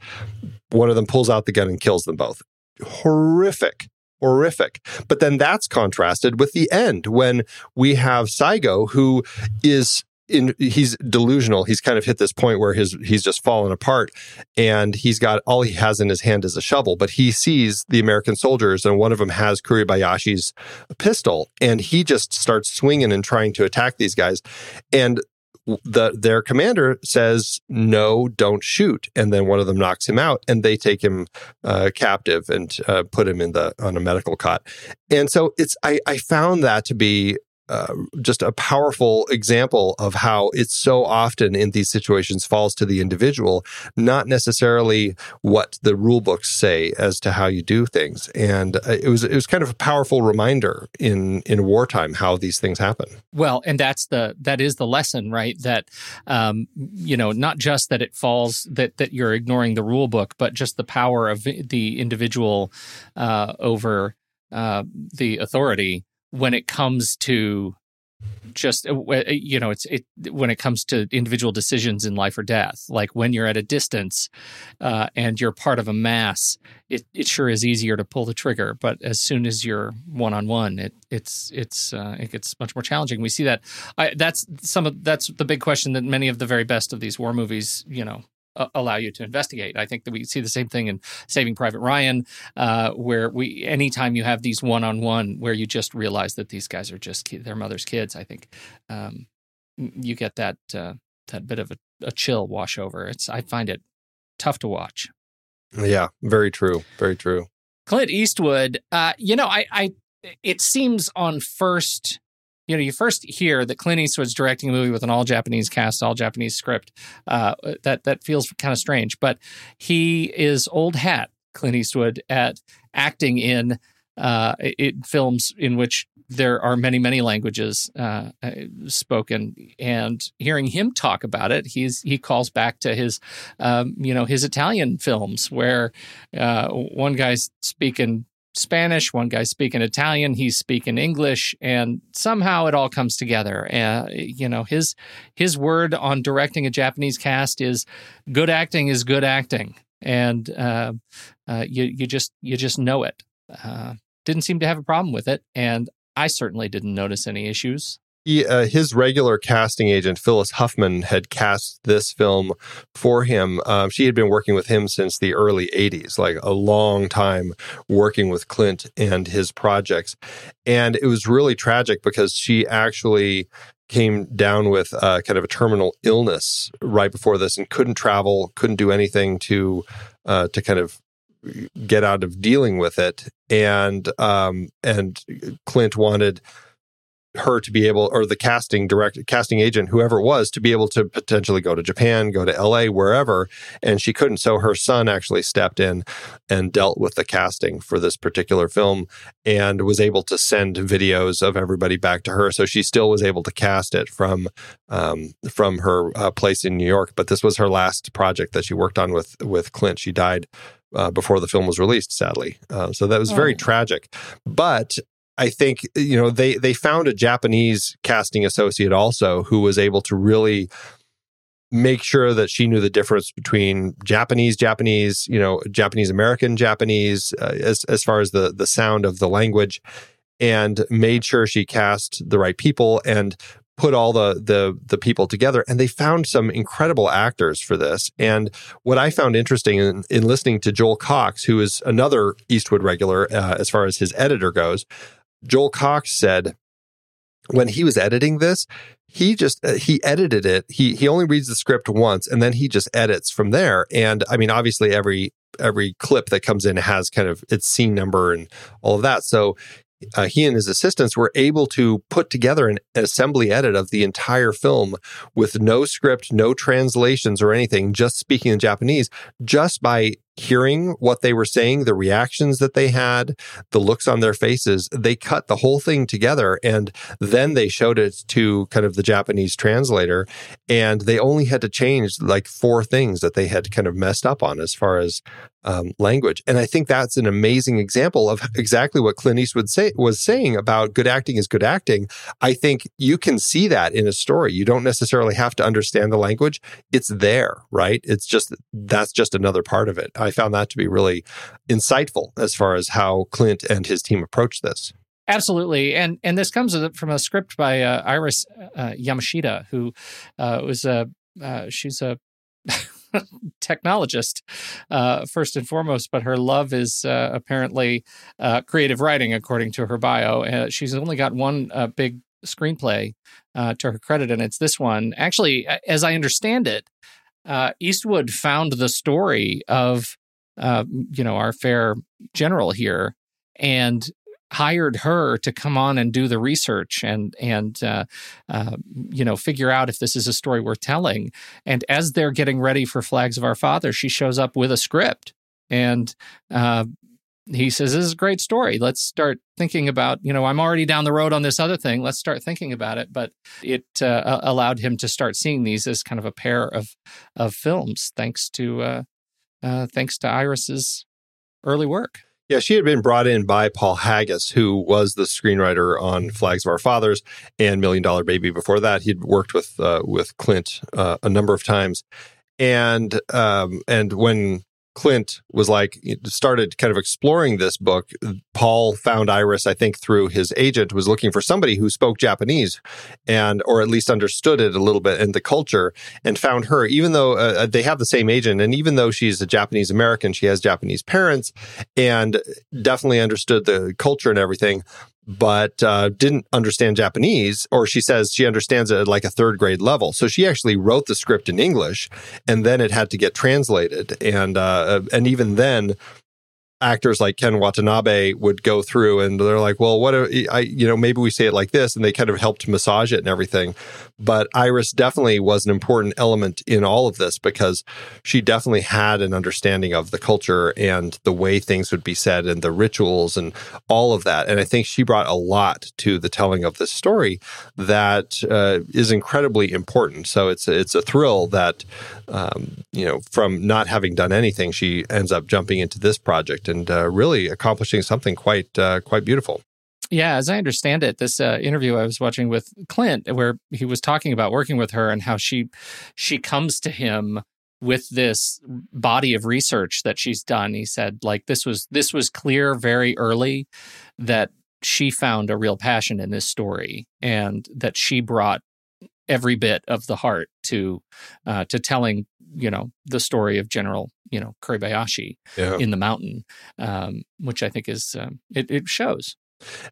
One of them pulls out the gun and kills them both. Horrific horrific. But then that's contrasted with the end when we have Saigo, who is in he's delusional. He's kind of hit this point where his he's just fallen apart and he's got all he has in his hand is a shovel, but he sees the American soldiers and one of them has Kuribayashi's pistol and he just starts swinging and trying to attack these guys. And the their commander says no don't shoot. And then one of them knocks him out and they take him uh, captive and uh, put him in the on a medical cot. And so it's i i found that to be uh, just a powerful example of how it's so often in these situations falls to the individual, not necessarily what the rule books say as to how you do things. And uh, it was it was kind of a powerful reminder in in wartime how these things happen. Well, and that's the that is the lesson, right? That um, you know, not just that it falls that that you're ignoring the rule book, but just the power of the individual uh, over uh, the authority when it comes to just uh, uh, you know it's it when it comes to individual decisions in life or death like when you're at a distance uh, and you're part of a mass it, it sure is easier to pull the trigger. But as soon as you're one-on-one it it's it's uh, it gets much more challenging. We see that. I, that's some of that's the big question that many of the very best of these war movies you know uh, allow you to investigate. I think that we see the same thing in Saving Private Ryan, uh, where we anytime you have these one on one where you just realize that these guys are just their mother's kids. I think um, you get that uh, that bit of a, a chill wash over. It's I find it tough to watch. Yeah, very true. Very true. Clint Eastwood, uh, you know, I, I, it seems on first you know, you first hear that Clint Eastwood's directing a movie with an all Japanese cast, all Japanese script. Uh, that that feels kind of strange, but he is old hat Clint Eastwood at acting in uh, in films in which there are many many languages uh, uh, spoken and hearing him talk about it he's he calls back to his um, you know his italian films where uh, one guy's speaking Spanish, one guy's speaking Italian, he's speaking English, and somehow it all comes together. Uh, you know, his his word on directing a Japanese cast is "good acting is good acting," and uh, uh, you you just you just know it. Uh, didn't seem to have a problem with it, and I certainly didn't notice any issues he, uh, his regular casting agent Phyllis Huffman had cast this film for him. Um, she had been working with him since the early '80s, like a long time working with Clint and his projects. And it was really tragic because she actually came down with uh, kind of a terminal illness right before this and couldn't travel, couldn't do anything to uh, to kind of get out of dealing with it. And um, and Clint wanted her to be able, or the casting direct casting agent, whoever it was, to be able to potentially go to Japan, go to LA, wherever, and she couldn't. So her son actually stepped in and dealt with the casting for this particular film, and was able to send videos of everybody back to her. So she still was able to cast it from um, from her uh, place in New York. But this was her last project that she worked on with with Clint. She died uh, before the film was released, sadly. Uh, so that was very tragic. But I think you know they they found a Japanese casting associate also who was able to really make sure that she knew the difference between Japanese, Japanese, you know, Japanese American, Japanese, uh, as as far as the the sound of the language, and made sure she cast the right people and put all the the the people together. And they found some incredible actors for this. And what i found interesting in, in listening to joel cox who is another eastwood regular uh, as far as his editor goes joel cox said when he was editing this he just uh, he edited it. He he only reads the script once and then he just edits from there. And i mean obviously every every clip that comes in has kind of its scene number and all of that. So uh, he and his assistants were able to put together an assembly edit of the entire film with no script, no translations or anything, just speaking in Japanese, just by hearing what they were saying, the reactions that they had, the looks on their faces. They cut the whole thing together and then they showed it to kind of the Japanese translator. And they only had to change like four things that they had kind of messed up on as far as um, language. And I think that's an amazing example of exactly what Clint Eastwood say, was saying about good acting is good acting. I think you can see that in a story. You don't necessarily have to understand the language. It's there, right? It's just that's just another part of it. I found that to be really insightful as far as how Clint and his team approach this. Absolutely, and and this comes from a script by uh, Iris uh, Yamashita, who uh, was a uh, she's a technologist uh, first and foremost, but her love is uh, apparently uh, creative writing, according to her bio. Uh, she's only got one uh, big screenplay uh, to her credit, and it's this one. Actually, as I understand it, Eastwood found the story of you know our fair general here and hired her to come on and do the research and and uh, uh, you know figure out if this is a story worth telling. And as they're getting ready for Flags of Our Father, she shows up with a script and. Uh, he says, This is a great story. Let's start thinking about, you know, I'm already down the road on this other thing. Let's start thinking about it. But it uh, allowed him to start seeing these as kind of a pair of of films, thanks to uh, uh, thanks to Iris's early work. Yeah, she had been brought in by Paul Haggis, who was the screenwriter on Flags of Our Fathers and Million Dollar Baby. Before that, he'd worked with uh, with Clint uh, a number of times, and um, and when Clint was like started kind of exploring this book. Paul found Iris, I think, through his agent, was looking for somebody who spoke Japanese and or at least understood it a little bit and the culture, and found her. Even though uh, uh, they have the same agent, and even though she's a Japanese American, she has Japanese parents and definitely understood the culture and everything but uh, didn't understand Japanese, or she says she understands it at like a third grade level. So she actually wrote the script in English, and then it had to get translated. And uh, and even then, actors like Ken Watanabe would go through and they're like, well, what, I, you know, maybe we say it like this. And they kind of helped massage it and everything. But Iris definitely was an important element in all of this because she definitely had an understanding of the culture and the way things would be said and the rituals and all of that. And I think she brought a lot to the telling of this story that uh, is incredibly important. So it's, it's a thrill that, um, you know, from not having done anything, she ends up jumping into this project and uh, really accomplishing something quite uh, quite beautiful. Yeah, as I understand it, this uh, interview I was watching with Clint, where he was talking about working with her and how she she comes to him with this body of research that she's done. He said, like this was this was clear very early that she found a real passion in this story and that she brought every bit of the heart to uh, to telling you know the story of General you know Kuribayashi yeah. in the mountain, um, which I think is um, it, it shows.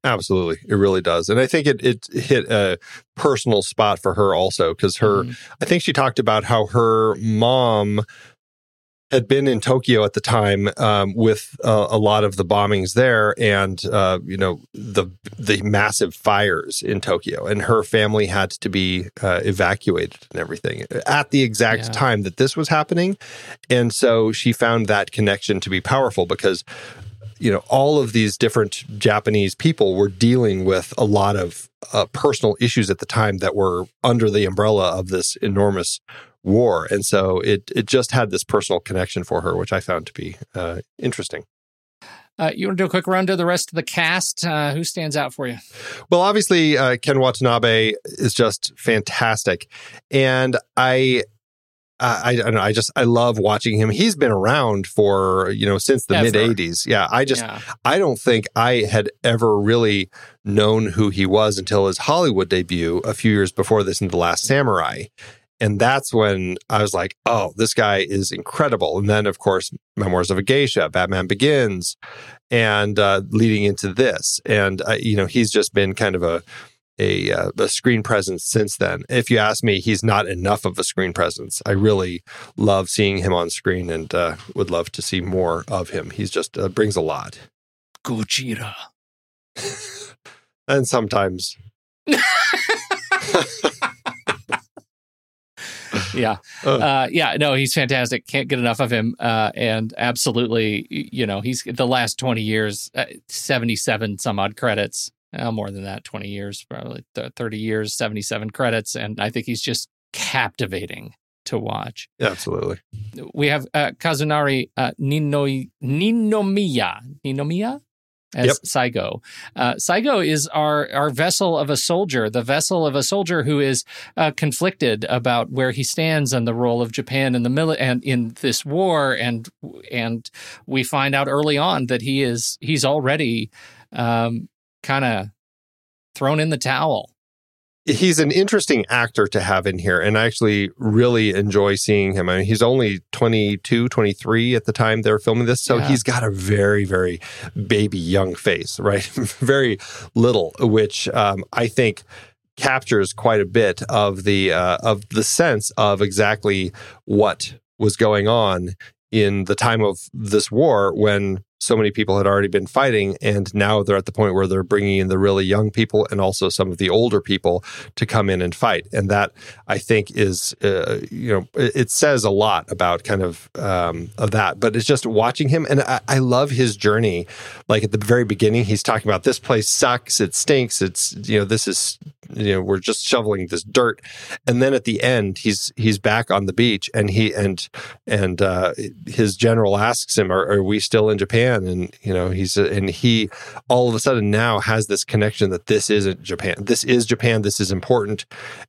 Absolutely, it really does, and I think it it hit a personal spot for her also because her. Mm. I think she talked about how her mom had been in Tokyo at the time um, with uh, a lot of the bombings there, and uh, you know the the massive fires in Tokyo, and her family had to be uh, evacuated and everything at the exact yeah. time that this was happening, and so she found that connection to be powerful because you know all of these different Japanese people were dealing with a lot of uh, personal issues at the time that were under the umbrella of this enormous war. And so it it just had this personal connection for her, which I found to be uh, interesting. Uh, you want to do a quick run to the rest of the cast? Uh, who stands out for you? Well, obviously, uh, Ken Watanabe is just fantastic. And I I, I don't know. I just I love watching him. He's been around for you know since the mid '80s. Yeah, I just Yeah. I don't think I had ever really known who he was until his Hollywood debut a few years before this in The Last Samurai. And that's when I was like, oh, this guy is incredible. And then, of course, Memoirs of a Geisha, Batman Begins, and uh, leading into this. And, uh, you know, he's just been kind of a, a, uh, a screen presence since then. If you ask me, he's not enough of a screen presence. I really love seeing him on screen and uh, would love to see more of him. He's just uh, brings a lot. Gojira. And sometimes yeah. Uh. uh, yeah no he's fantastic. Can't get enough of him. Uh, and absolutely you know he's the last 20 years uh, 77 some odd credits uh, more than that 20 years probably th- 30 years 77 credits. And i think he's just captivating to watch. Absolutely. we have uh, kazunari uh, Ninoi, ninomiya ninomiya as Yep. Saigo. Uh, Saigo is our, our vessel of a soldier, the vessel of a soldier who is uh, conflicted about where he stands and the role of Japan in the mili- and in this war, and and we find out early on that he is he's already um, kind of thrown in the towel. He's an interesting actor to have in here and i actually really enjoy seeing him i mean he's only 22 23 at the time they're filming this so Yeah. he's got a very very baby young face right very little which um, i think captures quite a bit of the uh, of the sense of exactly what was going on in the time of this war when so many people had already been fighting and now they're at the point where they're bringing in the really young people and also some of the older people to come in and fight. And that i think is uh, you know it, says a lot about kind of um, of that but it's just watching him and I, I love his journey. Like at the very beginning he's talking about this place sucks. It stinks. It's you know this is you know we're just shoveling this dirt. And then at the end he's he's back on the beach and he and and uh his general asks him are, are we still in japan and you know he's and he all of a sudden now has this connection that this isn't japan this is japan this is important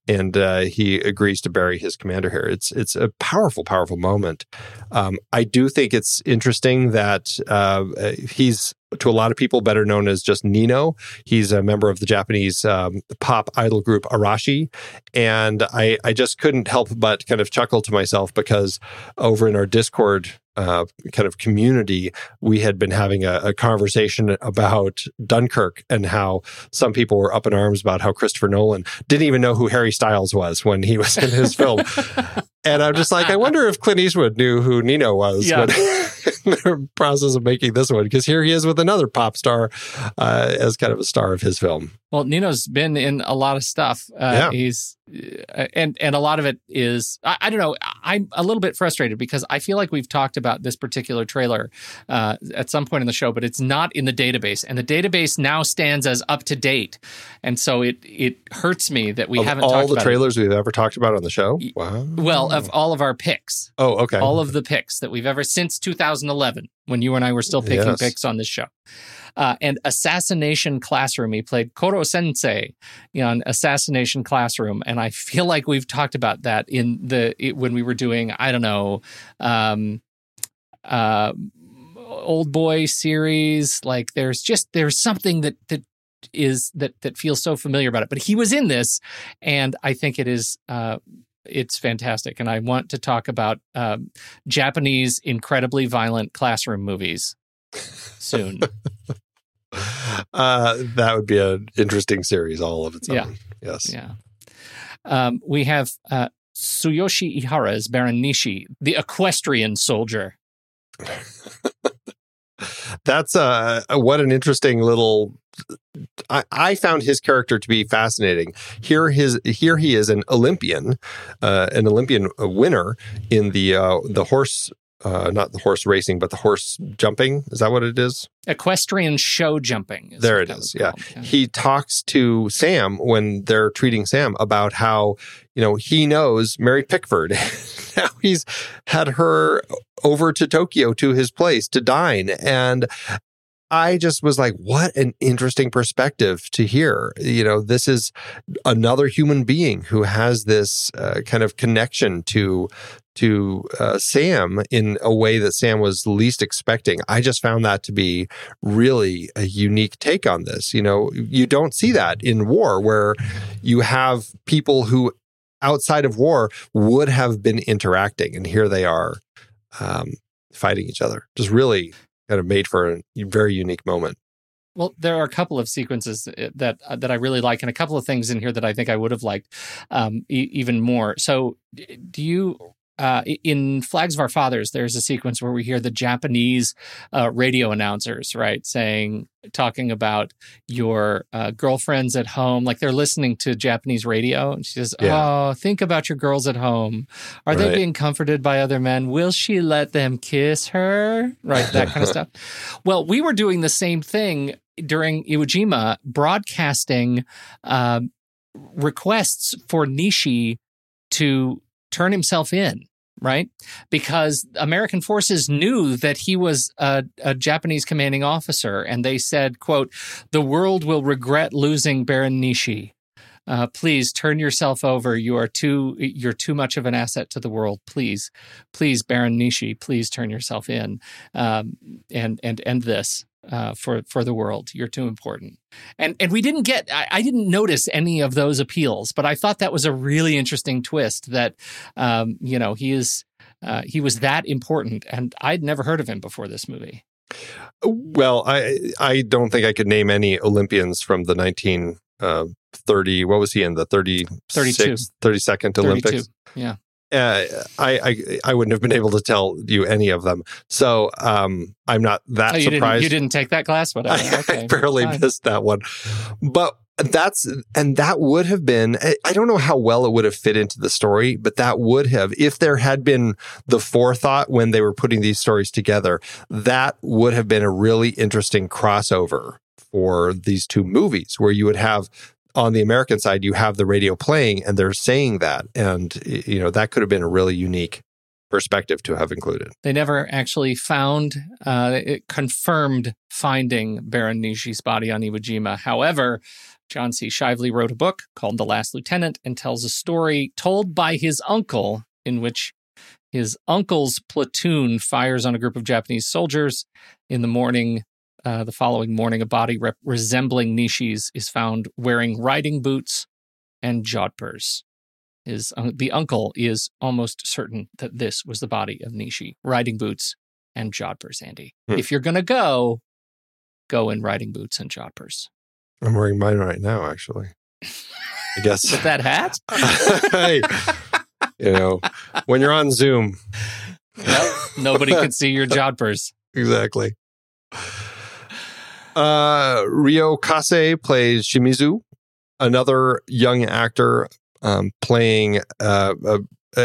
and uh he agrees to bury his commander here. It's it's a powerful powerful moment. Um i do think it's interesting that uh he's to a lot of people better known as just Nino. He's a member of the Japanese um, pop idol group Arashi. And I, I just couldn't help but kind of chuckle to myself because over in our Discord uh, kind of community, we had been having a, a conversation about Dunkirk and how some people were up in arms about how Christopher Nolan didn't even know who Harry Styles was when he was in his film. And I'm just like, I wonder if Clint Eastwood knew who Nino was Yeah. when, in the process of making this one, because here he is with another pop star uh, as kind of a star of his film. Well, Nino's been in a lot of stuff. Uh, Yeah. He's and and a lot of it is I, I don't know. I'm a little bit frustrated because I feel like we've talked about this particular trailer uh, at some point in the show, but it's not in the database, and the database now stands as up to date, and so it it hurts me that we of haven't all talked the about it. trailers we've ever talked about on the show. Wow. Well, of all of our picks, oh, okay. all of the picks that we've ever since 2011 when you and I were still picking Yes. picks on this show. Uh, and Assassination Classroom, he played Koro Sensei on Assassination Classroom, and I feel like we've talked about that in the it, when we were doing I don't know, um, uh, old boy series. Like there's just there's something that that is that that feels so familiar about it. But he was in this, and I think it is. Uh, it's fantastic, and I want to talk about um, Japanese incredibly violent classroom movies soon. uh, that would be an interesting series, all of its own. Yeah. Yes. yeah, um, we have uh, Tsuyoshi Ihara as Baron Nishi, the equestrian soldier. That's uh, what an interesting little. I, I found his character to be fascinating. Here, his here he is an Olympian, uh, an Olympian winner in the uh, the horse, uh, not the horse racing, but the horse jumping. Is that what it is? Equestrian show jumping. is There it is. it that is, was yeah. called. he talks to Sam when they're treating Sam about how you know he knows Mary Pickford. now he's had her over to Tokyo to his place to dine, and I just was like, what an interesting perspective to hear. You know, this is another human being who has this uh, kind of connection to to uh, Sam in a way that Sam was least expecting. I just found that to be really a unique take on this. You know, you don't see that in war where you have people who outside of war would have been interacting, and here they are um, fighting each other. Just really kind of made for a very unique moment. Well, there are a couple of sequences uh, that uh, that I really like, and a couple of things in here that I think I would have liked um, e- even more. So, do you uh, in Flags of Our Fathers, there's a sequence where we hear the Japanese uh, radio announcers, right, saying, talking about your uh, girlfriends at home, like they're listening to Japanese radio. And she says, Yeah. Oh, think about your girls at home. Are Right. they being comforted by other men? Will she let them kiss her? Right, that kind of stuff. Well, we were doing the same thing during Iwo Jima, broadcasting um, requests for Nishi to turn himself in, right? Because American forces knew that he was a, a Japanese commanding officer, and they said, "quote The world will regret losing Baron Nishi." Uh, please turn yourself over. You are too you're too much of an asset to the world. Please, please, Baron Nishi, please turn yourself in um, and and end this uh, for for the world. You're too important. And and we didn't get I, I didn't notice any of those appeals, but I thought that was a really interesting twist. That um, you know he is uh, he was that important, and I'd never heard of him before this movie. Well, I I don't think I could name any Olympians from the 1930. what was he in the 30 32. 32nd 32. Olympics? Yeah. Uh, I, I I wouldn't have been able to tell you any of them. So um, I'm not that Oh, you didn't surprised. you didn't take that class? Whatever. I, Okay, I barely fine. missed that one. But that's and that would have been I don't know how well it would have fit into the story, but that would have if there had been the forethought when they were putting these stories together, that would have been a really interesting crossover for these two movies where you would have on the American side you have the radio playing and they're saying that and you know that could have been a really unique perspective to have included. They never actually found, uh, it confirmed finding Baron Nishi's body on Iwo Jima. However, John C. Shively wrote a book called The Last Lieutenant and tells a story told by his uncle in which his uncle's platoon fires on a group of Japanese soldiers. In the morning, uh, the following morning, a body rep- resembling Nishi's is found wearing riding boots and jodhpurs. His uh, the uncle is almost certain that this was the body of Nishi, riding boots and jodhpurs. Andy, Hmm. if you're gonna go, go in riding boots and jodhpurs. I'm wearing mine right now actually. I guess With that hat, hey, you know, when you're on Zoom, nobody can see your jodhpurs. exactly. Uh, Ryo Kase plays Shimizu, another young actor um, playing, uh, a,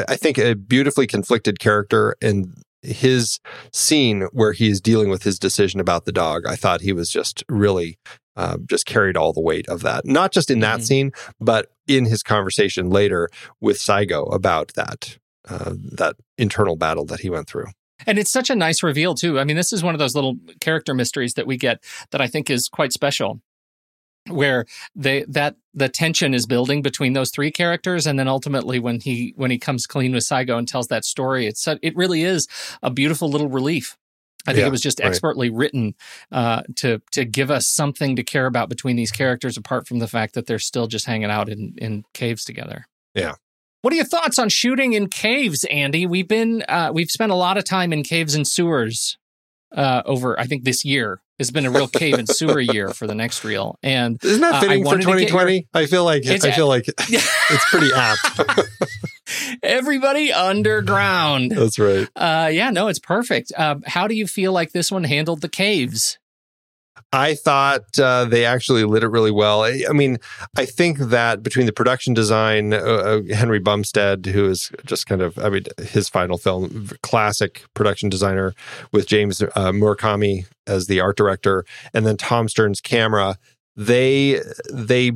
I think, a beautifully conflicted character. And his scene where he is dealing with his decision about the dog, I thought he was just really uh, just carried all the weight of that. Not just in that Mhm. scene, but in his conversation later with Saigo about that uh, that internal battle that he went through. And it's such a nice reveal too. I mean, this is one of those little character mysteries that we get that I think is quite special. Where they that the tension is building between those three characters, and then ultimately when he when he comes clean with Saigo and tells that story, it's it really is a beautiful little relief. I think Yeah, it was just right. expertly written uh, to to give us something to care about between these characters, apart from the fact that they're still just hanging out in in caves together. Yeah. What are your thoughts on shooting in caves, Andy? We've been uh, we've spent a lot of time in caves and sewers uh, over. I think this year has been a real cave and sewer year for the next reel, and Isn't Uh, that I fitting for wanted to 2020? I feel like It's- I feel like it's pretty apt. everybody underground. That's right. Uh, yeah, no, it's perfect. Uh, how do you feel like this one handled the caves? I thought uh, they actually lit it really well. I, I mean, I think that between the production design, uh, uh, Henry Bumstead, who is just kind of, I mean, his final film, classic production designer with James uh, Murakami as the art director, and then Tom Stern's camera, they they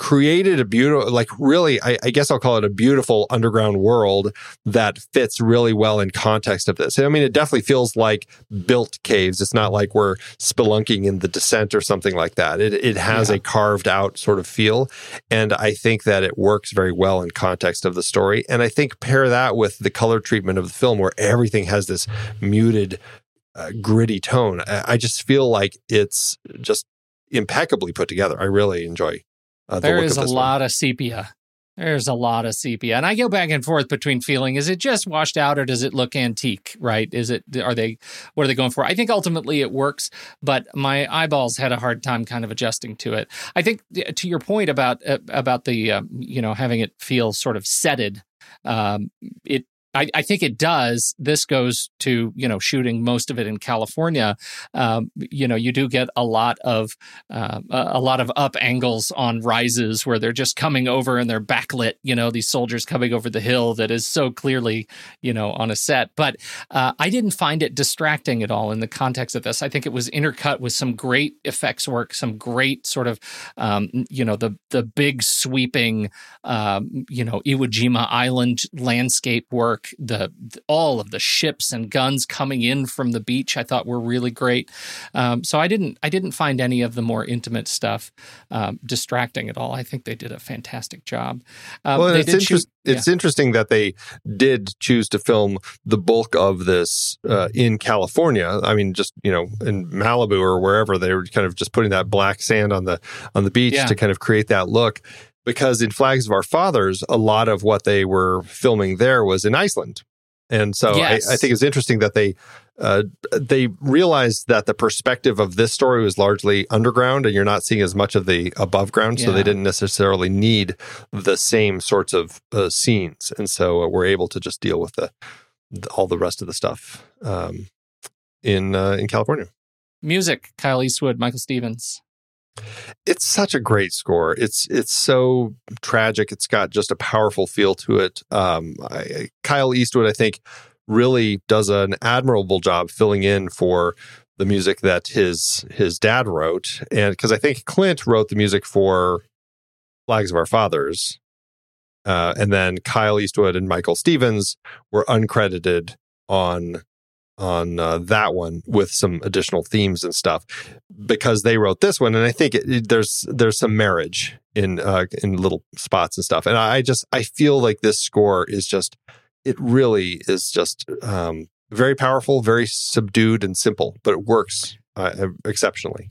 created a beautiful, like really, I, I, guess I'll call it a beautiful underground world that fits really well in context of this. I mean, it definitely feels like built caves. It's not like we're spelunking in the descent or something like that. It, it has yeah. a carved out sort of feel. And I think that it works very well in context of the story. And I think pair that with the color treatment of the film where everything has this muted, uh, gritty tone. I, I just feel like it's just impeccably put together. I really enjoy uh, the there is a lot of sepia. There's a lot of sepia, and I go back and forth between feeling: is it just washed out, or does it look antique? Right? Is it? Are they? What are they going for? I think ultimately it works, but my eyeballs had a hard time kind of adjusting to it. I think to your point about uh, about the uh, you know having it feel sort of setted um, it I, I, think it does. This goes to you know shooting most of it in California. Um, you know, you do get a lot of uh, a lot of up angles on rises where they're just coming over and they're backlit. You know, these soldiers coming over the hill that is so clearly you know on a set. But uh, I didn't find it distracting at all in the context of this. I think it was intercut with some great effects work, some great sort of um, you know the the big sweeping um, you know Iwo Jima Island landscape work work. The all of the ships and guns coming in from the beach, I thought were really great. Um, so I didn't I didn't find any of the more intimate stuff um, distracting at all. I think they did a fantastic job. Um, well, it's, shoot, yeah. it's interesting that they did choose to film the bulk of this uh, in California. I mean, just you know, in Malibu or wherever they were kind of just putting that black sand on the on the beach yeah. to kind of create that look because in Flags of Our Fathers, a lot of what they were filming there was in Iceland. And so yes. I, I, think it's interesting that they uh, they realized that the perspective of this story was largely underground, and you're not seeing as much of the above ground. Yeah. So they didn't necessarily need the same sorts of uh, scenes, and so uh, we're able to just deal with the, the all the rest of the stuff um, in uh, in California. Music: Kyle Eastwood, Michael Stevens. It's such a great score. It's it's so tragic. It's got just a powerful feel to it. Um, I, Kyle Eastwood, I think, really does an admirable job filling in for the music that his his dad wrote, and because I think Clint wrote the music for Flags of Our Fathers, uh, and then Kyle Eastwood and Michael Stevens were uncredited on on uh, that one with some additional themes and stuff because they wrote this one. And i think it, it, there's there's some marriage in uh, in little spots and stuff. And i just i feel like this score is just it really is just um, very powerful very subdued and simple but it works uh, exceptionally.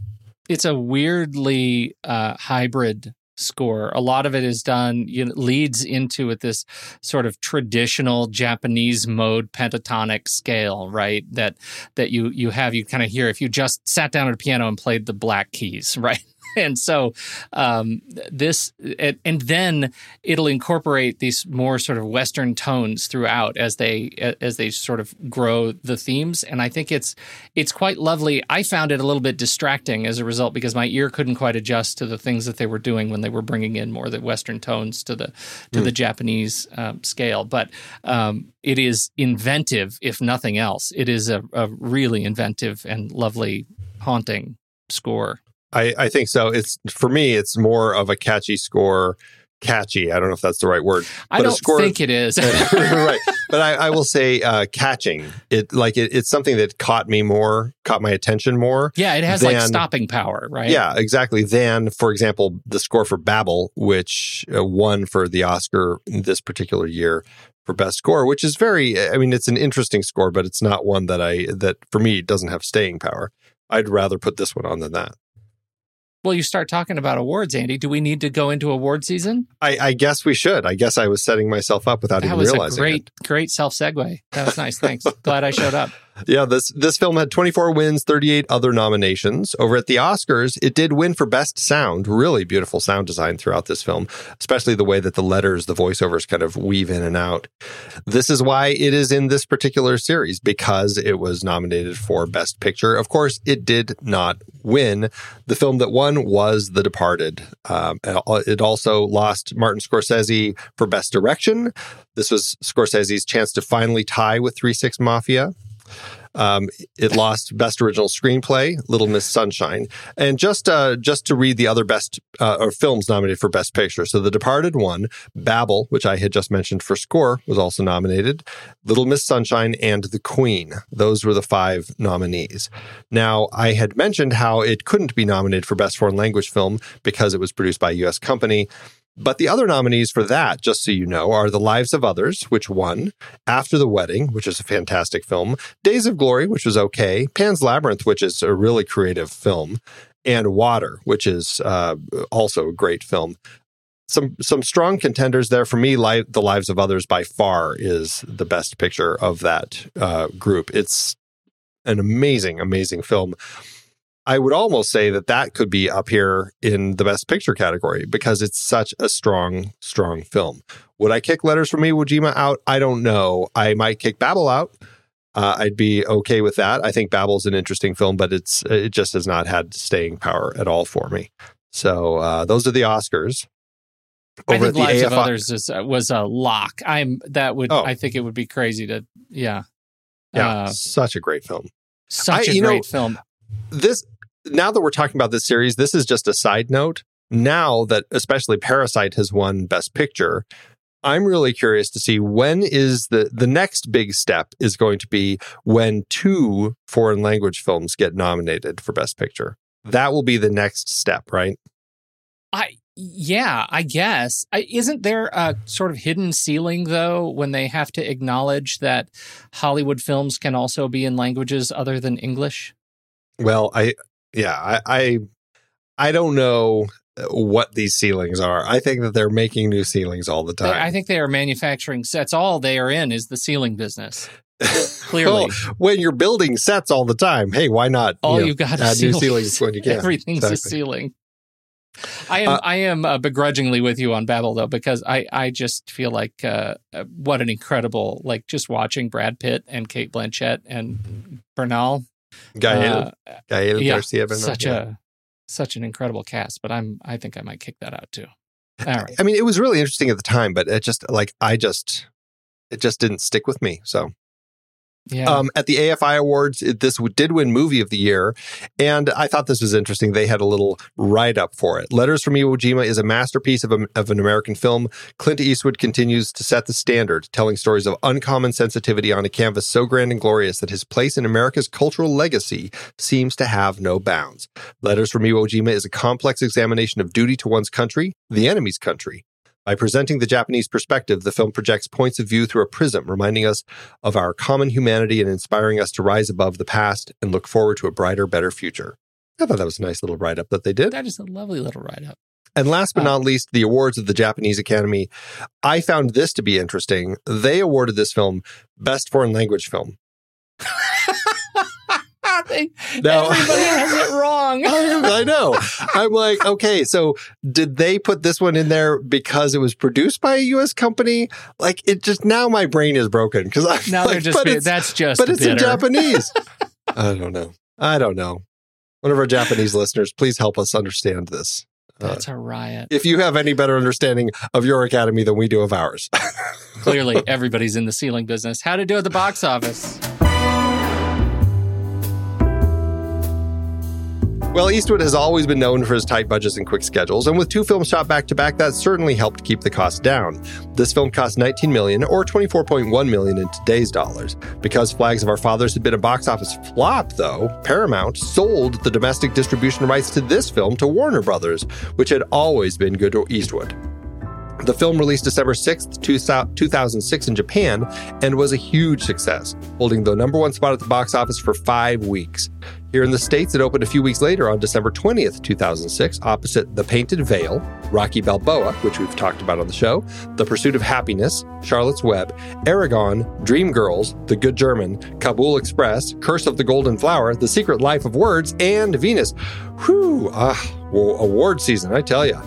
It's a weirdly uh, hybrid score. A lot of it is done, you know, leads into it this sort of traditional Japanese mode pentatonic scale, right? That that you you have you kind of hear if you just sat down at a piano and played the black keys, right? and so um, this and then it'll incorporate these more sort of western tones throughout as they as they sort of grow the themes. And i think it's it's quite lovely. I found it a little bit distracting as a result because my ear couldn't quite adjust to the things that they were doing when they were bringing in more the western tones to the to mm. the japanese um, scale. But um, it is inventive if nothing else. It is a, a really inventive and lovely haunting score I, I think so. It's for me, it's more of a catchy score. Catchy. I don't know if that's the right word. I don't score, think it is. right, but I, I will say uh, catching. It like it, it's something that caught me more, caught my attention more. Yeah, it has than, like stopping power, right? Yeah, exactly. Than, for example, the score for Babel, which uh, won for the Oscar this particular year for best score, which is very. I mean, it's an interesting score, but it's not one that I that for me doesn't have staying power. I'd rather put this one on than that. Well, you start talking about awards, Andy. Do we need to go into award season? I, I guess we should. I guess I was setting myself up without that even realizing. That was a great, it. great self segue. That was nice. Thanks. Glad I showed up. Yeah, this this film had 24 wins, 38 other nominations. Over at the Oscars, it did win for best sound. Really beautiful sound design throughout this film, especially the way that the letters, the voiceovers kind of weave in and out. This is why it is in this particular series because it was nominated for best picture. Of course, it did not win. The film that won was The Departed. Um, it also lost Martin Scorsese for best direction. This was Scorsese's chance to finally tie with 3 6 Mafia. Um, it lost Best Original Screenplay, Little Miss Sunshine, and just uh, just to read the other best uh, or films nominated for Best Picture. So The Departed won, Babel, which I had just mentioned for score, was also nominated, Little Miss Sunshine, and The Queen. Those were the five nominees. Now I had mentioned how it couldn't be nominated for Best Foreign Language Film because it was produced by a U.S. company. But the other nominees for that, just so you know, are The Lives of Others, which won, After the Wedding, which is a fantastic film, Days of Glory, which was okay, Pan's Labyrinth, which is a really creative film, and Water, which is uh, also a great film. Some some strong contenders there for me. Li- the Lives of Others by far is the best picture of that uh, group. It's an amazing, amazing film. I would almost say that that could be up here in the best picture category because it's such a strong, strong film. Would I kick Letters from Iwo Jima out? I don't know. I might kick Babel out. Uh, I'd be okay with that. I think Babel's an interesting film, but it's it just has not had staying power at all for me. So uh, those are the Oscars. I think Lives AFI- of Others is, uh, was a lock. I'm that would Oh. I think it would be crazy to yeah yeah, Uh, such a great film. such I- a you know, great film. This now that we're talking about this series, this is just a side note. Now that especially Parasite has won Best Picture, I'm really curious to see when is the the next big step is going to be when two foreign language films get nominated for Best Picture. That will be the next step, right? I yeah, I guess. I, isn't there a sort of hidden ceiling though when they have to acknowledge that Hollywood films can also be in languages other than English? Well, I yeah, I I, I don't know what these ceilings are. I think that they're making new ceilings all the time. I think they are manufacturing sets. All they are in is the ceiling business. Clearly. Well, when you're building sets all the time, hey, why not? All know, you got add is new ceilings. ceilings when you can. Everything's a ceiling. I am Uh, I am uh, begrudgingly with you on Babel though because I I just feel like uh, uh, what an incredible like just watching Brad Pitt and Cate Blanchett and Bernal Gael, uh, Gael yeah, Garcia Bernal, such yeah. a such an incredible cast but I'm I think I might kick that out too. All right. I mean, it was really interesting at the time, but it just like I just it just didn't stick with me. So Yeah. um, at the AFI Awards, it, this did win Movie of the Year, and I thought this was interesting. They had a little write up for it. Letters from Iwo Jima is a masterpiece of, a, of an American film. Clint Eastwood continues to set the standard, telling stories of uncommon sensitivity on a canvas so grand and glorious that his place in America's cultural legacy seems to have no bounds. Letters from Iwo Jima is a complex examination of duty to one's country, the enemy's country. By presenting the Japanese perspective, the film projects points of view through a prism, reminding us of our common humanity and inspiring us to rise above the past and look forward to a brighter, better future. I thought that was a nice little write up that they did. that is a lovely little write up. And last but not least, the awards of the Japanese Academy. I found this to be interesting. They awarded this film Best Foreign Language Film. They- Now- everybody has it wrong. I know. I'm like, okay, so did they put this one in there because it was produced by a U.S. company? Like, it just now my brain is broken because I'm now like, they're just but that's just but it's in. Japanese. I don't know. I don't know. One of our Japanese listeners, please help us understand this. Uh, That's a riot. if you have any better understanding of your academy than we do of ours. Clearly, everybody's in the ceiling business. How to do at the box office? Well, Eastwood has always been known for his tight budgets and quick schedules, and with two films shot back to back, that certainly helped keep the cost down. This film cost 19 million or 24.1 million in today's dollars. Because Flags of Our Fathers had been a box office flop, though, Paramount sold the domestic distribution rights to this film to Warner Brothers, which had always been good to Eastwood. The film released December 6th, 2006 in Japan and was a huge success, holding the number one spot at the box office for five weeks. Here in the States, it opened a few weeks later on December 20th, 2006, opposite The Painted Veil, Rocky Balboa, which we've talked about on the show, The Pursuit of Happiness, Charlotte's Web, Eragon, Dreamgirls, The Good German, Kabul Express, Curse of the Golden Flower, The Secret Life of Words, and Venus. Whew, ah, award season, I tell you.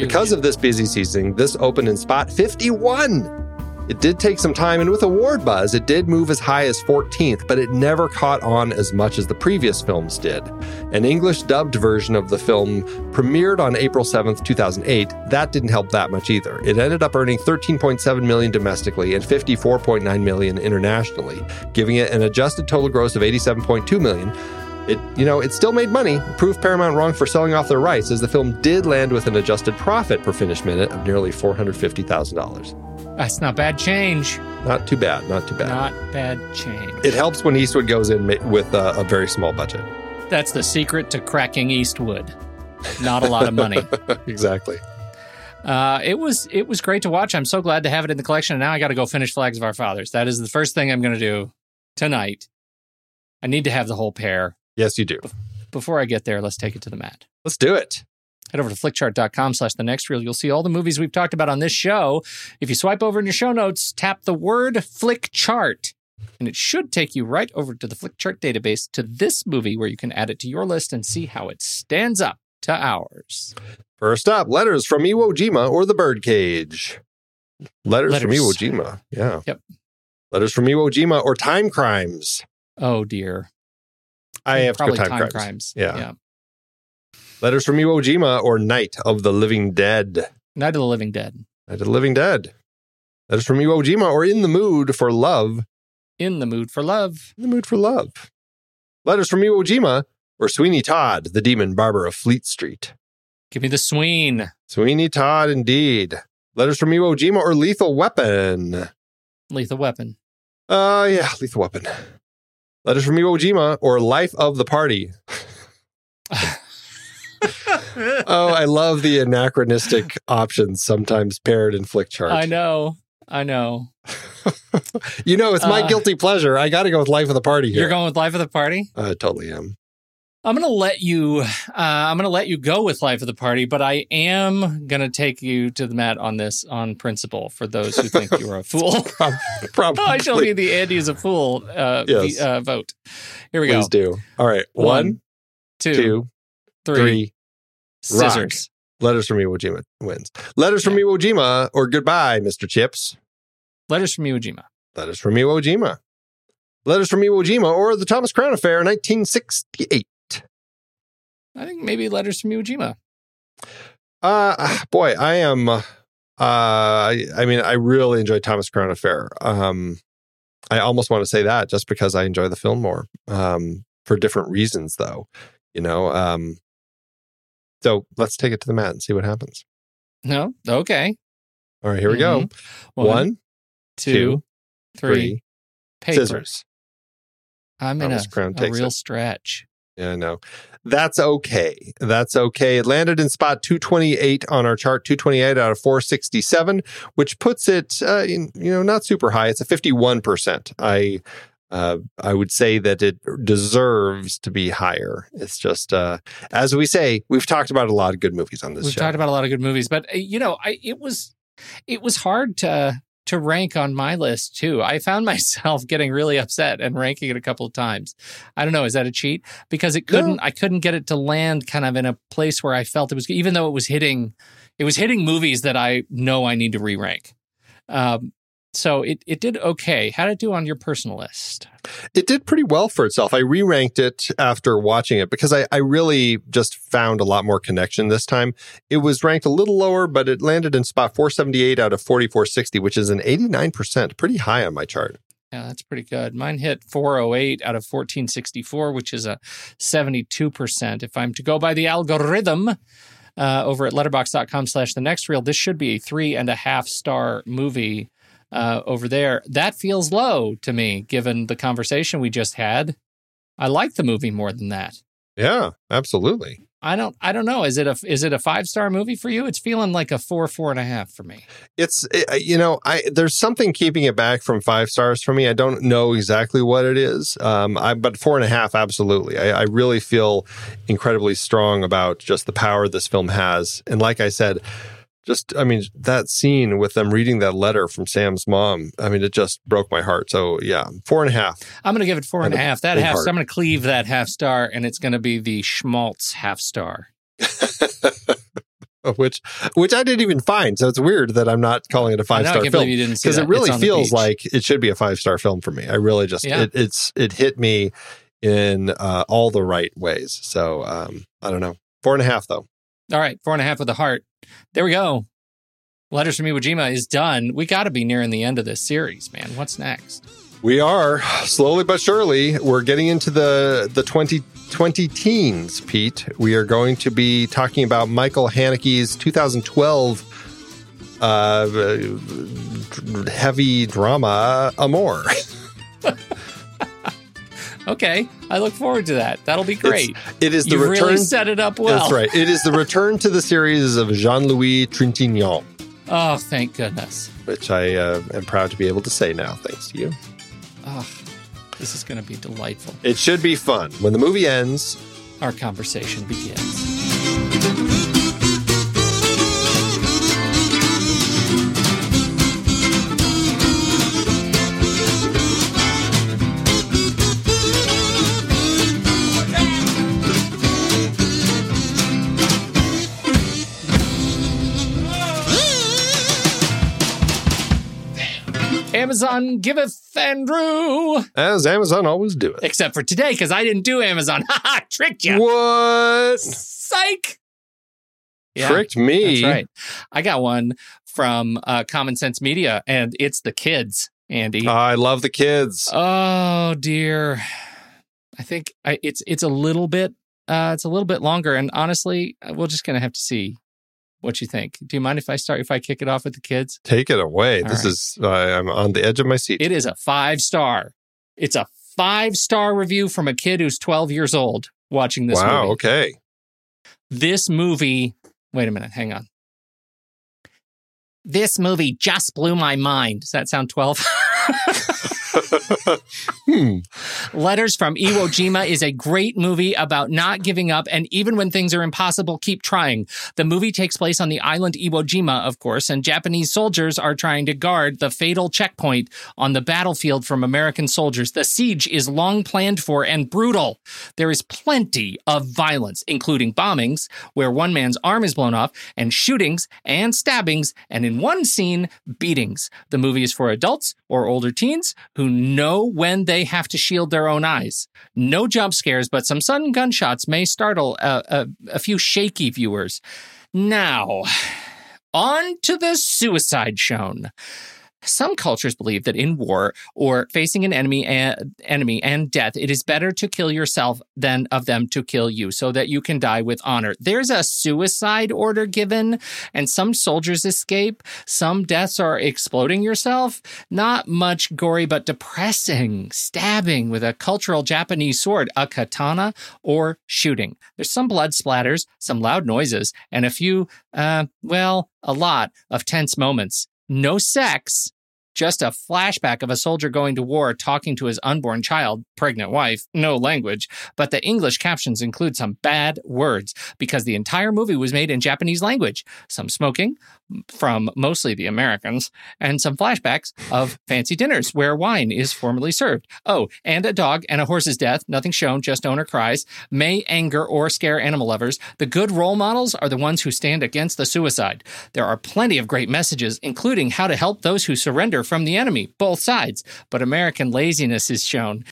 Because of this busy season, this opened in spot 51. It did take some time, and with award buzz, it did move as high as 14th, but it never caught on as much as the previous films did. An English dubbed version of the film premiered on April 7th, 2008. That didn't help that much either. It ended up earning 13.7 million domestically and 54.9 million internationally, giving it an adjusted total gross of 87.2 million. It, you know, it still made money, proved Paramount wrong for selling off their rights, as the film did land with an adjusted profit per finished minute of nearly $450,000. That's not bad change. Not too bad, not too bad. Not bad change. It helps when Eastwood goes in with a, a very small budget. That's the secret to cracking Eastwood. Not a lot of money. exactly. Uh, it was it was great to watch. I'm so glad to have it in the collection. And now I got to go finish Flags of Our Fathers. That is the first thing I'm going to do tonight. I need to have the whole pair. Yes, you do. Before I get there, let's take it to the mat. Let's do it. Head over to flickchart.com slash the next reel. You'll see all the movies we've talked about on this show. If you swipe over in your show notes, tap the word Flickchart, and it should take you right over to the Flickchart database to this movie where you can add it to your list and see how it stands up to ours. First up, letters from Iwo Jima or the Birdcage. Letters, from Iwo Jima. Yeah. Yep. Letters from Iwo Jima or Timecrimes. Oh dear. I have Probably Time, time, Crimes. crimes. Yeah. yeah. Letters from Iwo Jima or Night of the Living Dead. Night of the Living Dead. Night of the Living Dead. Letters from Iwo Jima or In the Mood for Love. In the mood for love. In the Mood for Love. Letters from Iwo Jima or Sweeney Todd, the Demon Barber of Fleet Street. Give me the sween. Sweeney Todd, indeed. Letters from Iwo Jima or Lethal Weapon. Lethal weapon. Uh, yeah, Lethal Weapon. Letters from Iwo Jima or Life of the Party. oh, I love the anachronistic options sometimes paired in Flickchart. I know. I know. You know, it's my Uh, guilty pleasure. I got to go with Life of the Party here. You're going with Life of the Party? I totally am. I'm gonna let you. Uh, I'm gonna let you go with Life of the Party, but I am gonna take you to the mat on this on principle. For those who think you are a fool, Prob- Probably. I shall be the Andy is a fool uh, Yes. the, uh, vote. Here we go. Please do. All right. One, two, two, three. three. rock. Scissors. Letters from Iwo Jima wins. Letters from Iwo Jima or Goodbye, Mr. Chips. Letters from Iwo Jima. Letters from Iwo Jima. Letters from Iwo Jima or the Thomas Crown Affair, 1968. I think maybe Letters from Iwo Jima. Uh boy, I am. Uh, I, I mean, I really enjoy Thomas Crown Affair. Um, I almost want to say that just because I enjoy the film more. Um, for different reasons, though. You know. Um, so let's take it to the mat and see what happens. No. Okay. All right, here we go. Mhm. One, two, two, three. three, Paper. scissors. I'm in a, a real it. stretch. Yeah, I know. That's okay. That's okay. It landed in spot 228 on our chart, 228 out of 467, which puts it, uh, in, you know, not super high. It's a 51%. I, uh, I would say that it deserves to be higher. It's just, uh, as we say, we've talked about a lot of good movies on this We've show. talked about a lot of good movies, but uh, you know, I it was it was hard to to rank on my list too. I found myself getting really upset and ranking it a couple of times. I don't know, is that a cheat? Because it couldn't No. I couldn't get it to land kind of in a place where I felt it was even though it was hitting it was hitting movies that I know I need to re-rank. Um so it, it did okay. How did it do on your personal list? It did pretty well for itself. I re ranked it after watching it because I, I really just found a lot more connection this time. It was ranked a little lower, but it landed in spot 478 out of 4460, which is an 89%, pretty high on my chart. Yeah, that's pretty good. Mine hit 408 out of 1464, which is a 72%. If I'm to go by the algorithm uh, over at letterboxd.com slash the next reel, this should be a three and a half star movie uh, over there. That feels low to me, given the conversation we just had. I like the movie more than that. Yeah, absolutely. I don't. I don't know. Is it a is it a five star movie for you? It's feeling like a four four and a half for me. It's it, you know I there's something keeping it back from five stars for me. I don't know exactly what it is, um, I, but four and a half absolutely. I, I really feel incredibly strong about just the power this film has, and like I said, just I mean that scene with them reading that letter from Sam's mom. I mean it just broke my heart. So yeah, four and a half. I'm going to give it four and And a half. That half, heart. I'm going to cleave that half star, and it's going to be the schmaltz half star. which which I didn't even find. So it's weird that I'm not calling it a five star film believe you didn't see because it really It's on the feels like it should be a five star film for me. I really just Yeah. it, it's it hit me in uh, all the right ways. So um, I don't know, four and a half though. All right, four and a half with a heart. There we go. Letters from Iwo Jima is done. We got to be nearing the end of this series, man. What's next? We are slowly but surely. We're getting into the the 2020 teens, Pete. We are going to be talking about Michael Haneke's 2012 uh, heavy drama Amour. Okay, I look forward to that. That'll be great. It's- it is the You've return. really set it up well. That's right. It is the return to the series of Jean-Louis Trintignant, Oh, thank goodness. which I uh, am proud to be able to say now, thanks to you. Oh, this is going to be delightful. It should be fun. When the movie ends, Our conversation begins. Amazon giveth Andrew. as Amazon always do it. Except for today, because I didn't do Amazon. Ha ha! Tricked you. What? Psych. Yeah, Tricked me. That's right. I got one from uh, Common Sense Media, and it's the kids, Andy. I love the kids. oh dear. I think I, it's it's a little bit uh, it's a little bit longer, and honestly, we're just gonna have to see what you think. Do you mind if I start if I kick it off with the kids? Take it away. All this right. is uh, I'm on the edge of my seat. It is a five star. It's a five star review from a kid who's twelve years old watching this wow. movie. Okay. this movie wait a minute hang on this movie just blew my mind does that sound 12 hmm. letters from iwo jima is a great movie about not giving up and even when things are impossible keep trying the movie takes place on the island iwo jima of course and japanese soldiers are trying to guard the fatal checkpoint on the battlefield from american soldiers the siege is long planned for and brutal there is plenty of violence including bombings where one man's arm is blown off, and shootings and stabbings, and in one scene, beatings. The movie is for adults or older teens who know when they have to shield their own eyes. No jump scares, but some sudden gunshots may startle a, a, a few shaky viewers. Now, on to the suicide shown. Some cultures believe that in war or facing an enemy and, enemy and death, it is better to kill yourself than of them to kill you, so that you can die with honor. There's a suicide order given, and some soldiers escape. Some deaths are exploding yourself. Not much gory, but depressing. Stabbing with a cultural Japanese sword, a katana, or shooting. There's some blood splatters, some loud noises, and a few, uh, well, a lot of tense moments. No sex, just a flashback of a soldier going to war talking to his unborn child, pregnant wife, no language, but the English captions include some bad words because the entire movie was made in Japanese language. Some smoking from mostly the Americans, and some flashbacks of fancy dinners where wine is formally served. Oh, and a dog and a horse's death, nothing shown, just owner cries, may anger or scare animal lovers. The good role models are the ones who stand against the suicide. There are plenty of great messages, including how to help those who surrender from the enemy, both sides, but American laziness is shown.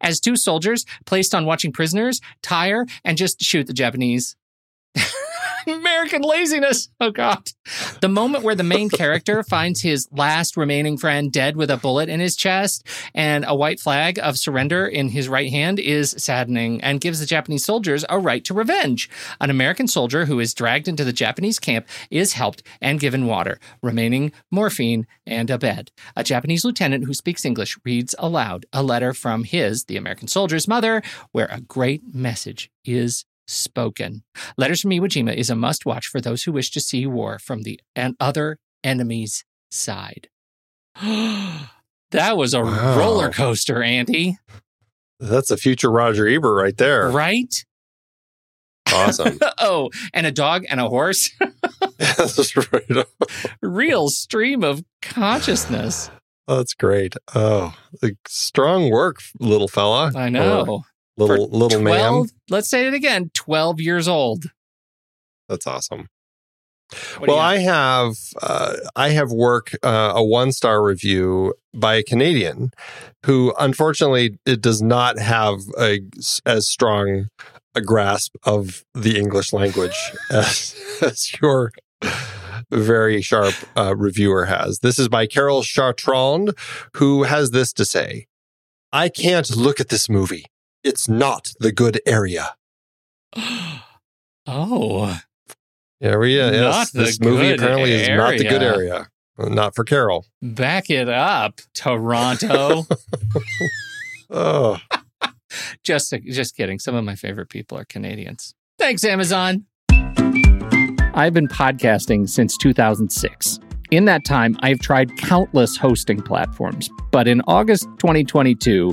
As two soldiers placed on watching prisoners tire and just shoot the Japanese. American laziness. Oh God. The moment where the main character finds his last remaining friend dead with a bullet in his chest and a white flag of surrender in his right hand is saddening and gives the Japanese soldiers a right to revenge. An American soldier who is dragged into the Japanese camp is helped and given water, remaining morphine and a bed. A Japanese lieutenant who speaks English reads aloud a letter from his, the American soldier's mother, where a great message is spoken. Letters from Iwo Jima is a must watch for those who wish to see war from the an- other enemy's side. that was a Wow. roller coaster, Andy. That's a future Roger Ebert right there. Right? Awesome. oh, and a dog and a horse. That's right. Real stream of consciousness. That's great. Oh, like, strong work, little fella. I know. Little For little 12, man. let's say it again 12 years old. That's awesome. What well, I have uh, I have work uh, a one star review by a Canadian who, unfortunately, it does not have a as strong a grasp of the English language as, as your very sharp uh, reviewer has. This is by Carol Chartrand, who has this to say: "I can't look at this movie. It's not the good area." oh, Area we. Not Yes, the this movie good apparently is not the good area. area. Not for Carol. back it up, Toronto. Oh, just just kidding. Some of my favorite people are Canadians. Thanks, Amazon. I've been podcasting since 2006. In that time, I've tried countless hosting platforms, but in August 2022,